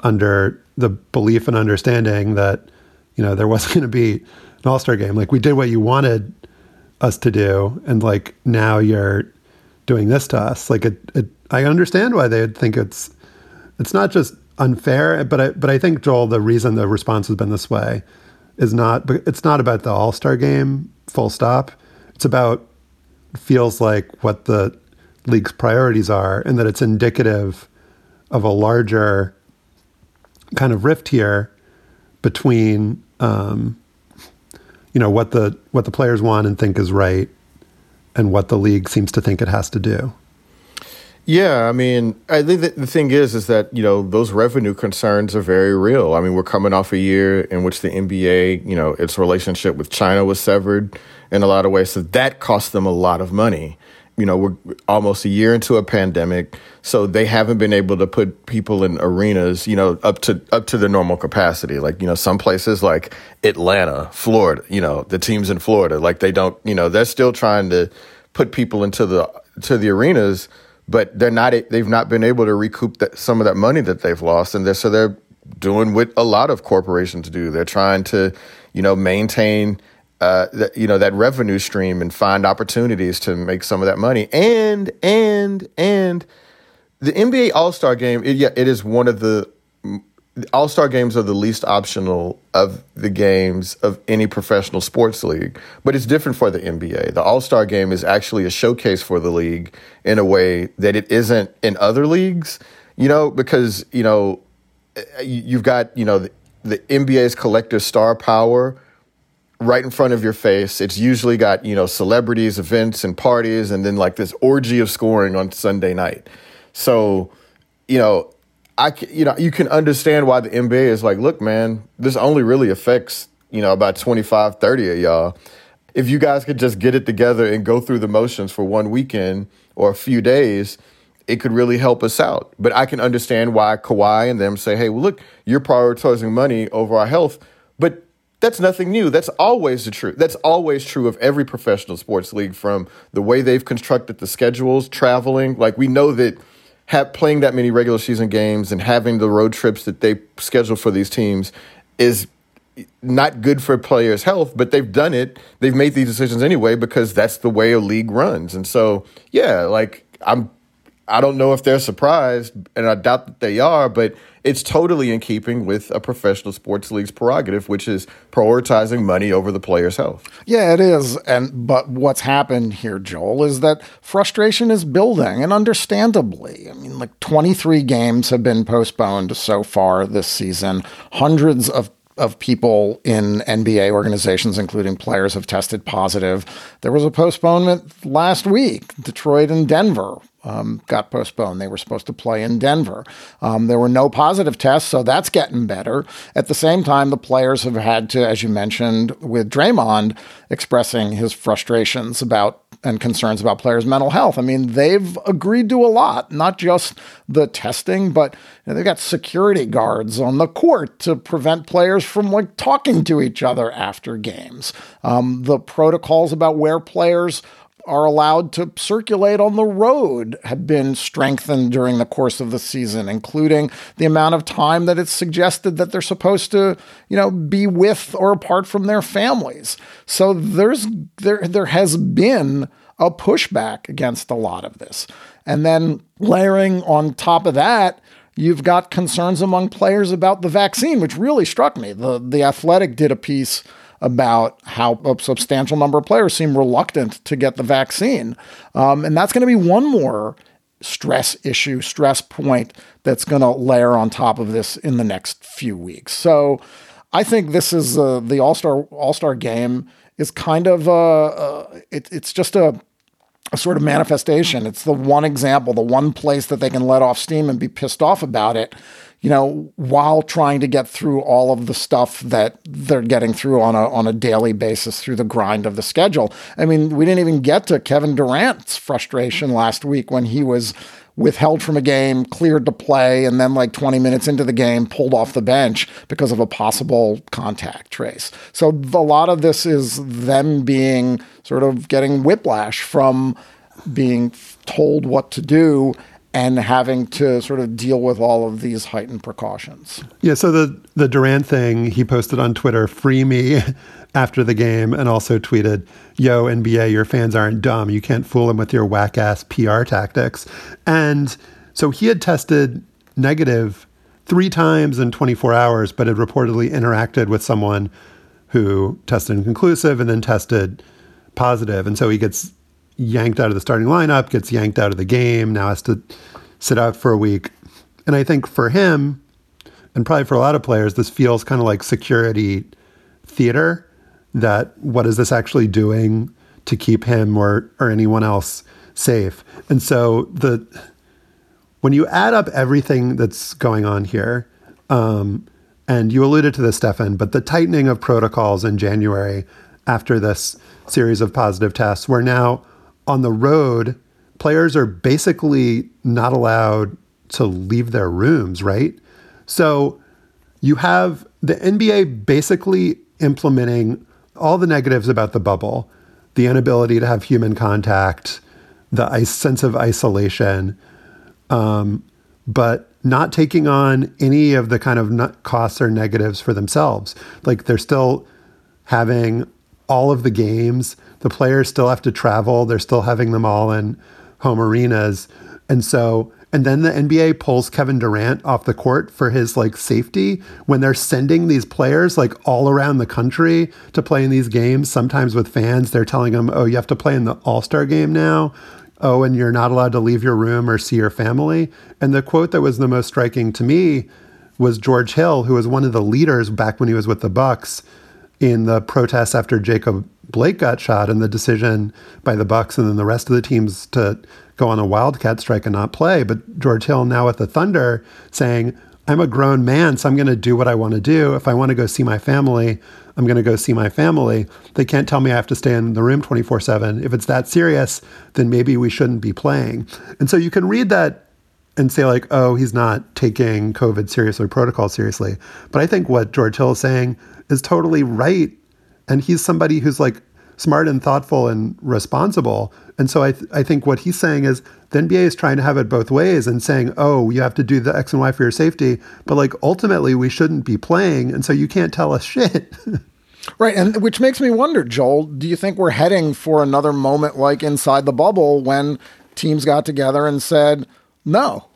under the belief and understanding that you know there wasn't going to be an All-Star game. Like we did what you wanted us to do and like now you're doing this to us. Like it, it I understand why they'd think it's it's not just unfair, but I but I think Joel the reason the response has been this way is not it's not about the All-Star game full stop. It's about feels like what the league's priorities are and that it's indicative of a larger kind of rift here between um, you know what the what the players want and think is right and what the league seems to think it has to do. Yeah, I mean, I think the thing is, is that you know those revenue concerns are very real. I mean, we're coming off a year in which the NBA, you know, its relationship with China was severed in a lot of ways. So that cost them a lot of money. You know, we're almost a year into a pandemic, so they haven't been able to put people in arenas, you know, up to up to the normal capacity. Like, you know, some places like Atlanta, Florida, you know, the teams in Florida, like they don't, you know, they're still trying to put people into the to the arenas, but they're not they've not been able to recoup that, some of that money that they've lost and they're so they're doing what a lot of corporations do. They're trying to, you know, maintain uh, that, you know that revenue stream and find opportunities to make some of that money. And and and the NBA All Star Game, it, yeah, it is one of the All Star games are the least optional of the games of any professional sports league, but it's different for the NBA. The All Star game is actually a showcase for the league in a way that it isn't in other leagues, you know, because, you know, you've got, you know, the, the NBA's collective star power right in front of your face. It's usually got, you know, celebrities, events, and parties, and then like this orgy of scoring on Sunday night. So, you know, I you know you can understand why the NBA is like, look, man, this only really affects you know about 25, 30 of y'all. If you guys could just get it together and go through the motions for one weekend or a few days, it could really help us out. But I can understand why Kawhi and them say, hey, well, look, you're prioritizing money over our health. But that's nothing new. That's always the truth. That's always true of every professional sports league from the way they've constructed the schedules, traveling. Like we know that have, playing that many regular season games and having the road trips that they schedule for these teams is not good for players' health, but they've done it. They've made these decisions anyway because that's the way a league runs. And so, yeah, like I'm I don't know if they're surprised, and I doubt that they are, but it's totally in keeping with a professional sports league's prerogative, which is prioritizing money over the player's health. Yeah, it is. And but what's happened here, Joel, is that frustration is building, and understandably. I mean, like 23 games have been postponed so far this season. Hundreds of of people in NBA organizations, including players, have tested positive. There was a postponement last week. Detroit and Denver um, got postponed. They were supposed to play in Denver. Um, there were no positive tests, so that's getting better. At the same time, the players have had to, as you mentioned, with Draymond expressing his frustrations about and concerns about players' mental health. I mean, they've agreed to a lot, not just the testing, but you know, they've got security guards on the court to prevent players from like talking to each other after games. Um, the protocols about where players are allowed to circulate on the road have been strengthened during the course of the season, including the amount of time that it's suggested that they're supposed to, you know, be with or apart from their families. So there's there there has been a pushback against a lot of this. And then layering on top of that, you've got concerns among players about the vaccine, which really struck me. The the Athletic did a piece about how a substantial number of players seem reluctant to get the vaccine. Um, and that's going to be one more stress issue, stress point that's going to layer on top of this in the next few weeks. So I think this is uh, the All Star All Star game is kind of uh, uh, it, it's just a a sort of manifestation. It's the one example, the one place that they can let off steam and be pissed off about it you know, while trying to get through all of the stuff that they're getting through on a on a daily basis through the grind of the schedule. I mean, we didn't even get to Kevin Durant's frustration last week when he was withheld from a game, cleared to play, and then like 20 minutes into the game, pulled off the bench because of a possible contact trace. So a lot of this is them being sort of getting whiplash from being told what to do and having to sort of deal with all of these heightened precautions. Yeah, so the the Durant thing, he posted on Twitter, "Free me." after the game and also tweeted, Yo, NBA, your fans aren't dumb. You can't fool them with your whack ass PR tactics. And so he had tested negative three times in 24 hours, but had reportedly interacted with someone who tested inconclusive and then tested positive. And so he gets yanked out of the starting lineup, gets yanked out of the game, now has to sit out for a week. And I think for him, and probably for a lot of players, this feels kind of like security theater that what is this actually doing to keep him or, or anyone else safe? And so the when you add up everything that's going on here, um, and you alluded to this, Stefan, but the tightening of protocols in January after this series of positive tests, where now on the road, players are basically not allowed to leave their rooms, right? So you have the NBA basically implementing all the negatives about the bubble, the inability to have human contact, the sense of isolation, um, but not taking on any of the kind of costs or negatives for themselves. Like they're still having all of the games the players still have to travel. They're still having them all in home arenas. And so and then the NBA pulls Kevin Durant off the court for his like safety when they're sending these players like all around the country to play in these games, sometimes with fans. They're telling them, oh, you have to play in the All Star game now. Oh, and you're not allowed to leave your room or see your family. And the quote that was the most striking to me was George Hill, who was one of the leaders back when he was with the Bucks in the protests after Jacob Blake got shot and the decision by the Bucks and then the rest of the teams to go on a wildcat strike and not play. But George Hill now at the Thunder saying, I'm a grown man, so I'm going to do what I want to do. If I want to go see my family, I'm going to go see my family. They can't tell me I have to stay in the room 24 7. If it's that serious, then maybe we shouldn't be playing. And so you can read that and say, like, oh, he's not taking COVID seriously, or protocol seriously. But I think what George Hill is saying is totally right. And he's somebody who's like smart and thoughtful and responsible. And so I, th- I think what he's saying is the NBA is trying to have it both ways and saying, oh, you have to do the X and Y for your safety. But like ultimately, we shouldn't be playing. And so you can't tell us shit. right. And which makes me wonder, Joel, do you think we're heading for another moment like inside the bubble when teams got together and said, no?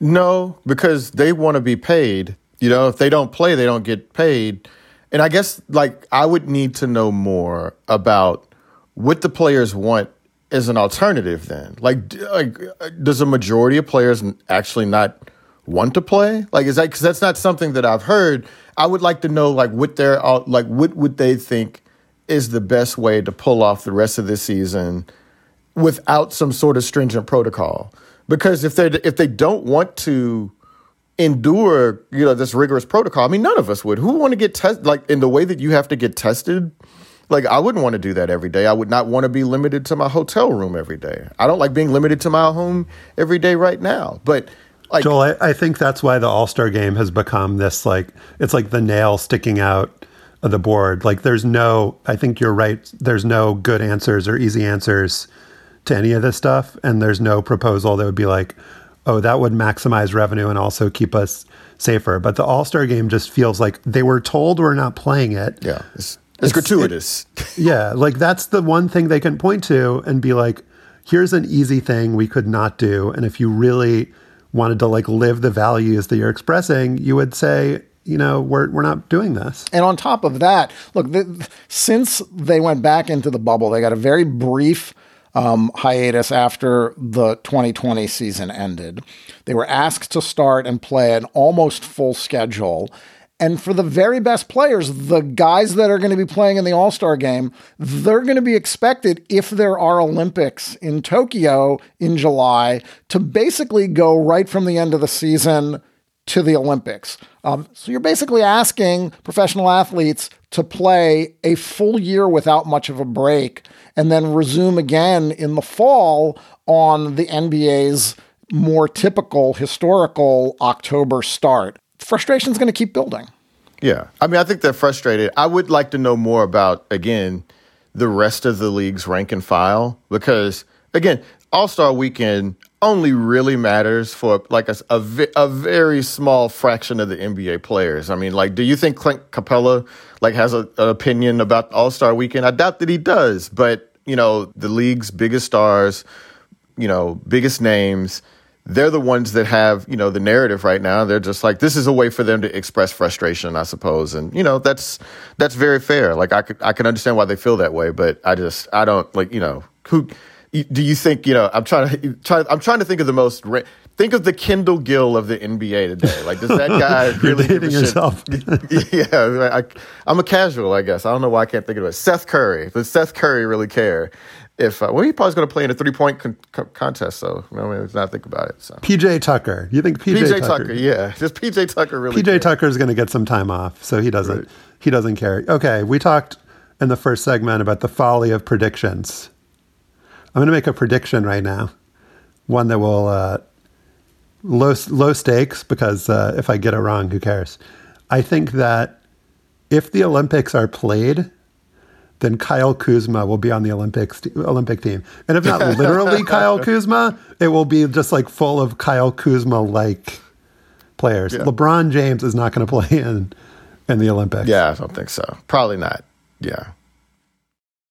No, because they want to be paid. You know, if they don't play, they don't get paid. And I guess like I would need to know more about what the players want as an alternative then. Like like does a majority of players actually not want to play? Like is that cuz that's not something that I've heard. I would like to know like what their like what would they think is the best way to pull off the rest of this season without some sort of stringent protocol. Because if they if they don't want to endure, you know, this rigorous protocol. I mean, none of us would. Who want to get tested like in the way that you have to get tested? Like I wouldn't want to do that every day. I would not want to be limited to my hotel room every day. I don't like being limited to my home every day right now. But like Joel, I, I think that's why the All Star game has become this like it's like the nail sticking out of the board. Like there's no I think you're right, there's no good answers or easy answers to any of this stuff. And there's no proposal that would be like, oh, that would maximize revenue and also keep us safer. But the All Star game just feels like they were told we're not playing it. Yeah. It's, it's, it's gratuitous. It, yeah. Like that's the one thing they can point to and be like, here's an easy thing we could not do. And if you really wanted to like live the values that you're expressing, you would say, you know, we're, we're not doing this. And on top of that, look, the, since they went back into the bubble, they got a very brief um, hiatus after the 2020 season ended. They were asked to start and play an almost full schedule. And for the very best players, the guys that are going to be playing in the All Star game, they're going to be expected, if there are Olympics in Tokyo in July, to basically go right from the end of the season to the Olympics. Um, so you're basically asking professional athletes to play a full year without much of a break and then resume again in the fall on the NBA's more typical historical October start. Frustration is going to keep building. Yeah. I mean, I think they're frustrated. I would like to know more about, again, the rest of the league's rank and file because, again, All Star weekend only really matters for like a, a, a, very small fraction of the NBA players. I mean, like, do you think Clint Capela like has a, an opinion about All Star Weekend? I doubt that he does. But you know, the league's biggest stars, you know, biggest names, they're the ones that have you know the narrative right now. They're just like this is a way for them to express frustration, I suppose, and you know that's that's very fair. Like I could I can understand why they feel that way, but I just I don't like you know who do you think you know? I'm trying to try. I'm trying to think of the most. Think of the Kendall Gill of the NBA today. Like, does that guy really give a yourself? yeah, I, am a casual, I guess. I don't know why I can't think of it. Seth Curry. Does Seth Curry really care? If uh, well, he probably going to play in a three point con- con- contest, so I mean, let's not think about it. So PJ Tucker, you think PJ, PJ Tucker? Tucker? Yeah, just PJ Tucker really. PJ Tucker is going to get some time off, so he doesn't. Right. He doesn't care. Okay, we talked in the first segment about the folly of predictions. I'm going to make a prediction right now, one that will uh, low low stakes because uh, if I get it wrong, who cares? I think that if the Olympics are played, then Kyle Kuzma will be on the Olympics Olympic team, and if not literally Kyle Kuzma, it will be just like full of Kyle Kuzma like players. Yeah. LeBron James is not going to play in in the Olympics. Yeah, I don't think so. Probably not. Yeah.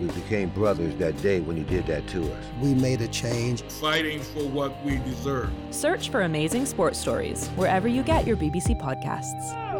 We became brothers that day when you did that to us. We made a change. Fighting for what we deserve. Search for Amazing Sports Stories wherever you get your BBC podcasts.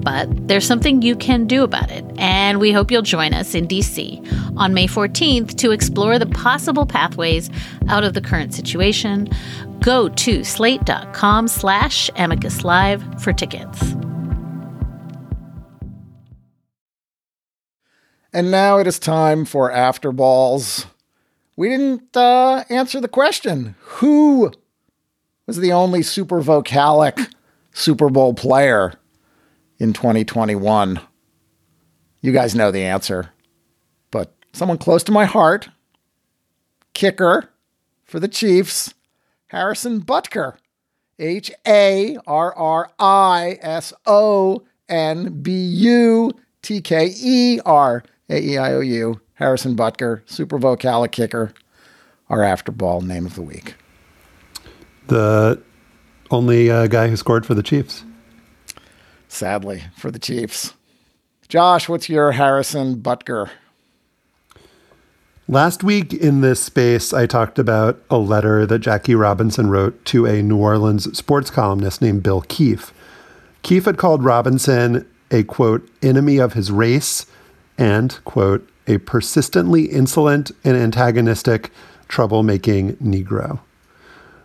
But there's something you can do about it, and we hope you'll join us in DC on May 14th to explore the possible pathways out of the current situation. Go to slate.com slash amicus live for tickets. And now it is time for After Balls we didn't uh, answer the question who was the only super vocalic Super Bowl player in 2021? You guys know the answer, but someone close to my heart, kicker for the Chiefs, Harrison Butker. H A R R I S O N B U T K E R A E I O U. Harrison Butker, super vocalic kicker, our after ball name of the week. The only uh, guy who scored for the Chiefs. Sadly, for the Chiefs. Josh, what's your Harrison Butker? Last week in this space, I talked about a letter that Jackie Robinson wrote to a New Orleans sports columnist named Bill Keefe. Keefe had called Robinson a quote, enemy of his race and quote, a persistently insolent and antagonistic, troublemaking Negro.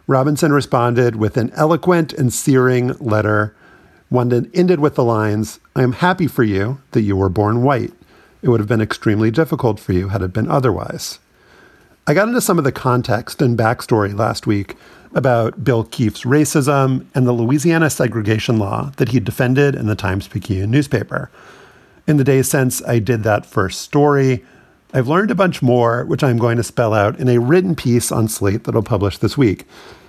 Robinson responded with an eloquent and searing letter, one that ended with the lines I am happy for you that you were born white. It would have been extremely difficult for you had it been otherwise. I got into some of the context and backstory last week about Bill Keefe's racism and the Louisiana segregation law that he defended in the Times Picayune newspaper in the days since I did that first story. I've learned a bunch more, which I'm going to spell out in a written piece on Slate that I'll publish this week.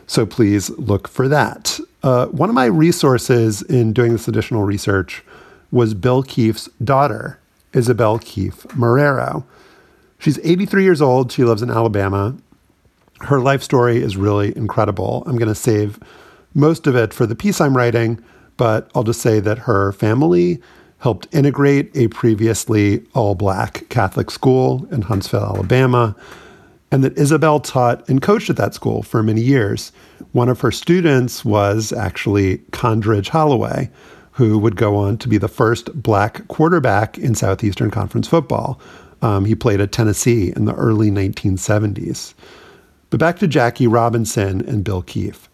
So please look for that. Uh, one of my resources in doing this additional research was Bill Keefe's daughter, Isabel Keefe Marrero. She's 83 years old. She lives in Alabama. Her life story is really incredible. I'm going to save most of it for the piece I'm writing, but I'll just say that her family helped integrate a previously all black Catholic school in Huntsville, Alabama, and that Isabel taught and coached at that school for many years. One of her students was actually Condridge Holloway, who would go on to be the first black quarterback in Southeastern Conference football. Um, he played at Tennessee in the early 1970s. But back to Jackie Robinson and Bill Keefe.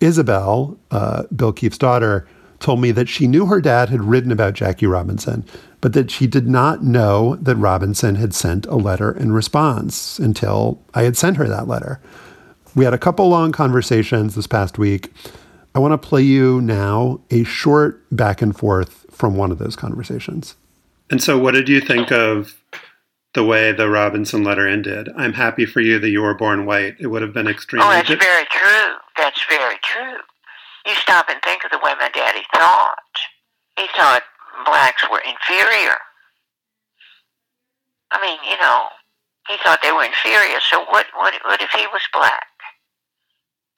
Isabel, uh, Bill Keefe's daughter, told me that she knew her dad had written about Jackie Robinson, but that she did not know that Robinson had sent a letter in response until I had sent her that letter. We had a couple long conversations this past week. I want to play you now a short back and forth from one of those conversations. And so, what did you think of the way the Robinson letter ended? I'm happy for you that you were born white. It would have been extremely. Oh, that's very true. That's very true you stop and think of the way my daddy thought. He thought blacks were inferior. I mean, you know, he thought they were inferior. So what, what, what if he was black?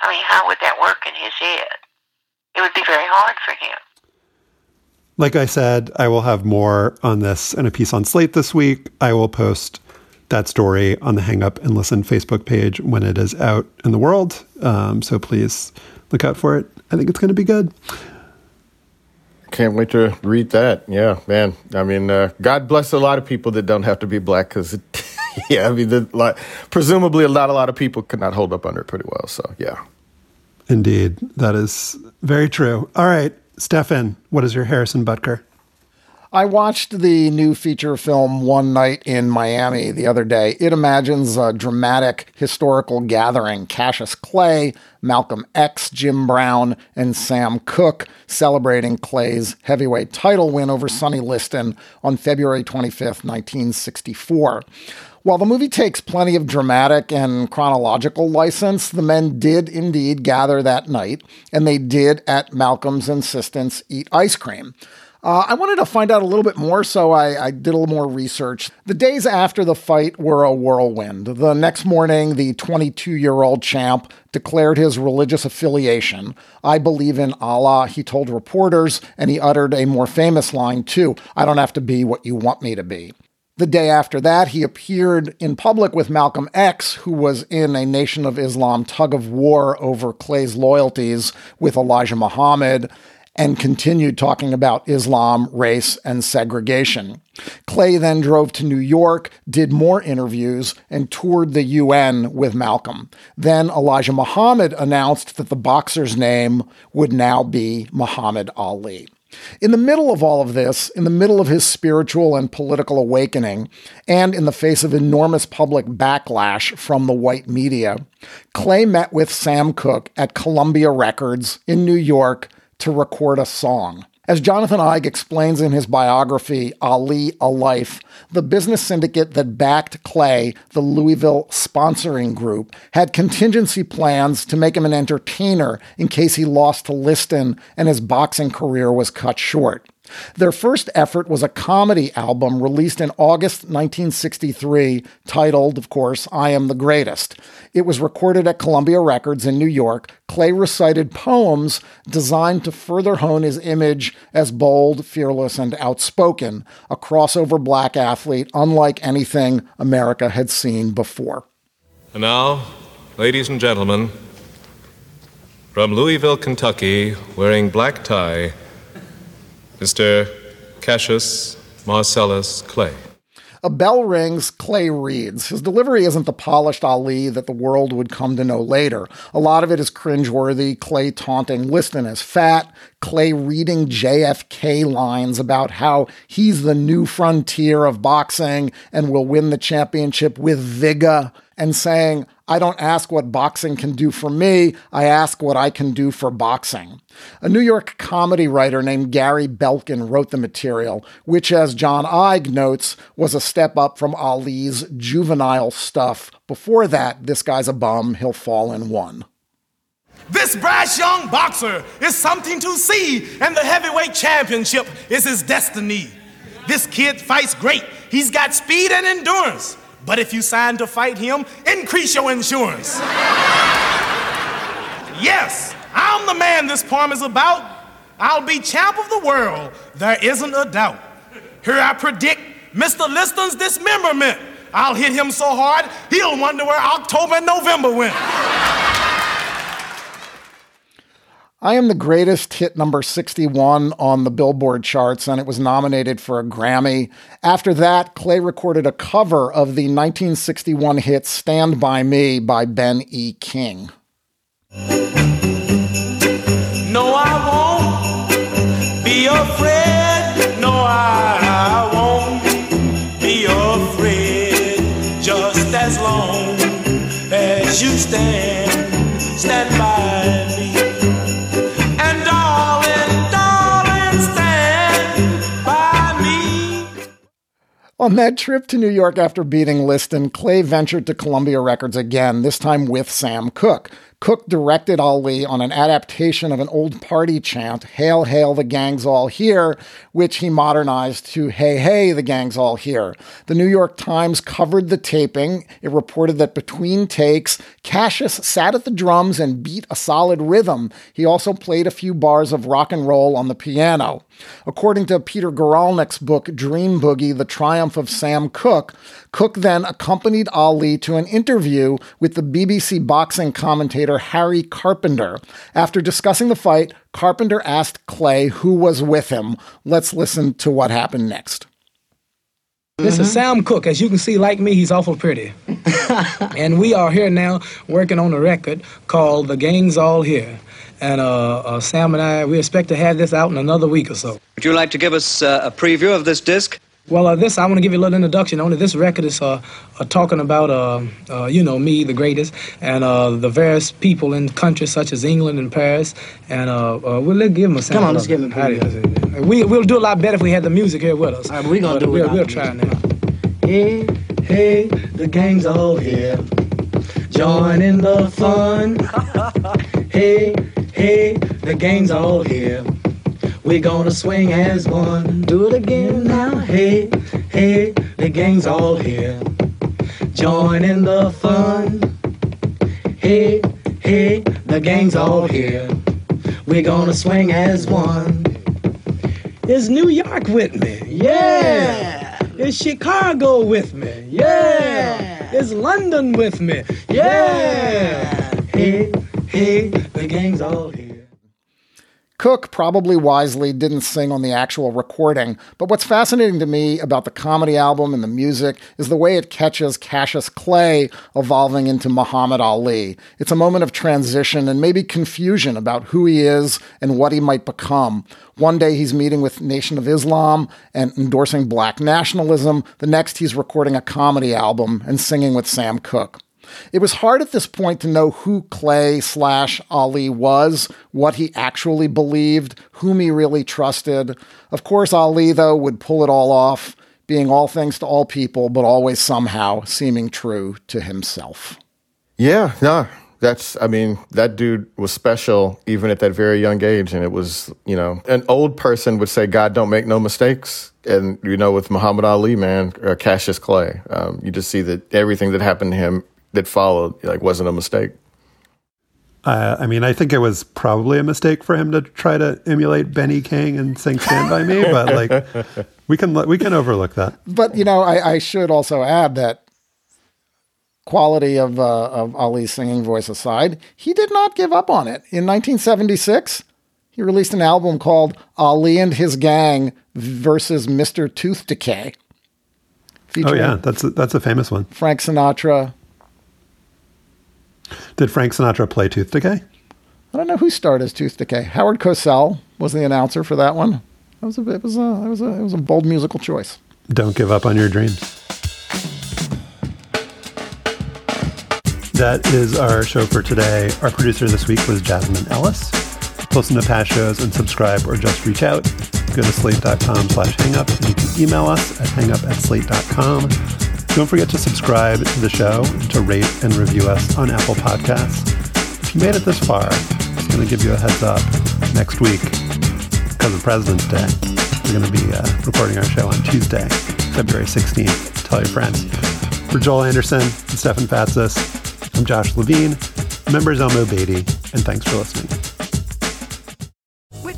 I mean, how would that work in his head? It would be very hard for him. Like I said, I will have more on this in a piece on Slate this week. I will post that story on the Hang Up and Listen Facebook page when it is out in the world. Um, so please look out for it. I think it's going to be good. Can't wait to read that. Yeah, man. I mean, uh, God bless a lot of people that don't have to be black because, yeah, I mean, the, like, presumably a lot, a lot of people could not hold up under it pretty well. So, yeah. Indeed. That is very true. All right, Stefan, what is your Harrison Butker? I watched the new feature film One Night in Miami the other day. It imagines a dramatic historical gathering. Cassius Clay, Malcolm X, Jim Brown, and Sam Cooke celebrating Clay's heavyweight title win over Sonny Liston on February 25th, 1964. While the movie takes plenty of dramatic and chronological license, the men did indeed gather that night, and they did, at Malcolm's insistence, eat ice cream. Uh, I wanted to find out a little bit more, so I, I, did a little more research. The days after the fight were a whirlwind. The next morning, the 22 year old champ declared his religious affiliation. I believe in Allah, he told reporters, and he uttered a more famous line, too I don't have to be what you want me to be. The day after that, he appeared in public with Malcolm X, who was in a Nation of Islam tug of war over Clay's loyalties with Elijah Muhammad and continued talking about Islam, race, and segregation. Clay then drove to New York, did more interviews, and toured the UN with Malcolm. Then Elijah Muhammad announced that the boxer's name would now be Muhammad Ali. In the middle of all of this, in the middle of his spiritual and political awakening, and in the face of enormous public backlash from the white media, Clay met with Sam Cooke at Columbia Records in New York to record a song. As Jonathan Eig explains in his biography, Ali, A Life, the business syndicate that backed Clay, the Louisville sponsoring group, had contingency plans to make him an entertainer in case he lost to Liston and his boxing career was cut short. Their first effort was a comedy album released in August 1963, titled, of course, I Am the Greatest. It was recorded at Columbia Records in New York. Clay recited poems designed to further hone his image as bold, fearless, and outspoken, a crossover black athlete unlike anything America had seen before. And now, ladies and gentlemen, from Louisville, Kentucky, wearing black tie, Mr. Cassius Marcellus Clay. A bell rings, Clay reads. His delivery isn't the polished Ali that the world would come to know later. A lot of it is cringeworthy, Clay taunting Liston as fat, Clay reading JFK lines about how he's the new frontier of boxing and will win the championship with vigor, and saying, I don't ask what boxing can do for me, I ask what I can do for boxing. A New York comedy writer named Gary Belkin wrote the material, which, as John Eig notes, was a step up from Ali's juvenile stuff. Before that, this guy's a bum, he'll fall in one. This brash young boxer is something to see, and the heavyweight championship is his destiny. This kid fights great. He's got speed and endurance. But if you sign to fight him, increase your insurance. yes, I'm the man this poem is about. I'll be champ of the world, there isn't a doubt. Here I predict Mr. Liston's dismemberment. I'll hit him so hard, he'll wonder where October and November went. I Am the Greatest hit number 61 on the Billboard charts, and it was nominated for a Grammy. After that, Clay recorded a cover of the 1961 hit Stand By Me by Ben E. King. No, I won't be afraid. No, I won't be afraid. Just as long as you stand, stand On that trip to New York after beating Liston, Clay ventured to Columbia Records again, this time with Sam Cooke. Cooke directed Ali on an adaptation of an old party chant, Hail, Hail, the Gang's All Here, which he modernized to Hey, Hey, the Gang's All Here. The New York Times covered the taping. It reported that between takes, Cassius sat at the drums and beat a solid rhythm. He also played a few bars of rock and roll on the piano. According to Peter Guralnick's book, Dream Boogie The Triumph of Sam Cooke, Cook then accompanied Ali to an interview with the BBC boxing commentator Harry Carpenter. After discussing the fight, Carpenter asked Clay who was with him. Let's listen to what happened next. This is Sam Cooke. As you can see, like me, he's awful pretty. and we are here now working on a record called The Gang's All Here. And uh, uh, Sam and I, we expect to have this out in another week or so. Would you like to give us uh, a preview of this disc? Well, uh, this I want to give you a little introduction Only. This record is uh, uh, talking about, uh, uh, you know, me, the greatest, and uh, the various people in countries such as England and Paris. And uh, uh, we'll give them a sample. Come on, let's give it. them a How do you- We, we'll do a lot better if we had the music here with us. All right, we're gonna But do it we'll, we'll the try now. Hey, hey, the gang's all here. Join in the fun. hey, hey, the gang's all here. We're gonna swing as one. Do it again now. Hey, hey, the gang's all here. Join in the fun. Hey, hey, the gang's all here. We're gonna swing as one. Is New York with me? Yeah. Is Chicago with me? Yeah. Is London with me? Yeah. Hey, hey, the gang's all here. Cooke probably wisely didn't sing on the actual recording, but what's fascinating to me about the comedy album and the music is the way it catches Cassius Clay evolving into Muhammad Ali. It's a moment of transition and maybe confusion about who he is and what he might become. One day he's meeting with Nation of Islam and endorsing black nationalism. The next he's recording a comedy album and singing with Sam Cooke. It was hard at this point to know who Clay slash Ali was, what he actually believed, whom he really trusted. Of course, Ali, though, would pull it all off, being all things to all people, but always somehow seeming true to himself. Yeah, no, that's, I mean, that dude was special even at that very young age. And it was, you know, an old person would say, God don't make no mistakes. And, you know, with Muhammad Ali, man, uh, Cassius Clay, um, you just see that everything that happened to him that followed, like, wasn't a mistake. Uh, I mean, I think it was probably a mistake for him to try to emulate Benny King and sing "Stand by Me," but like, we can we can overlook that. But, you know, I, I should also add that quality of, uh, of Ali's singing voice aside, he did not give up on it. In 1976, he released an album called Ali and His Gang versus Mr. Tooth Decay. Oh yeah, that's a, that's a famous one. Frank Sinatra. Did Frank Sinatra play Tooth Decay? I don't know who starred as Tooth Decay. Howard Cosell was the announcer for that one. That was a it was a it was a it was a bold musical choice. Don't give up on your dreams. That is our show for today. Our producer this week was Jasmine Ellis. Listen to past shows and subscribe or just reach out. Go to slate.com slash hangup and you can email us at hangup at slate.com. Don't forget to subscribe to the show and to rate and review us on Apple Podcasts. If you made it this far, I'm going to give you a heads up. Next week, because of President's Day, we're going to be uh, recording our show on Tuesday, February 16th. Tell your friends. For Joel Anderson and Stefan Fatsis, I'm Josh Levin, members Elmo Beatty, and thanks for listening.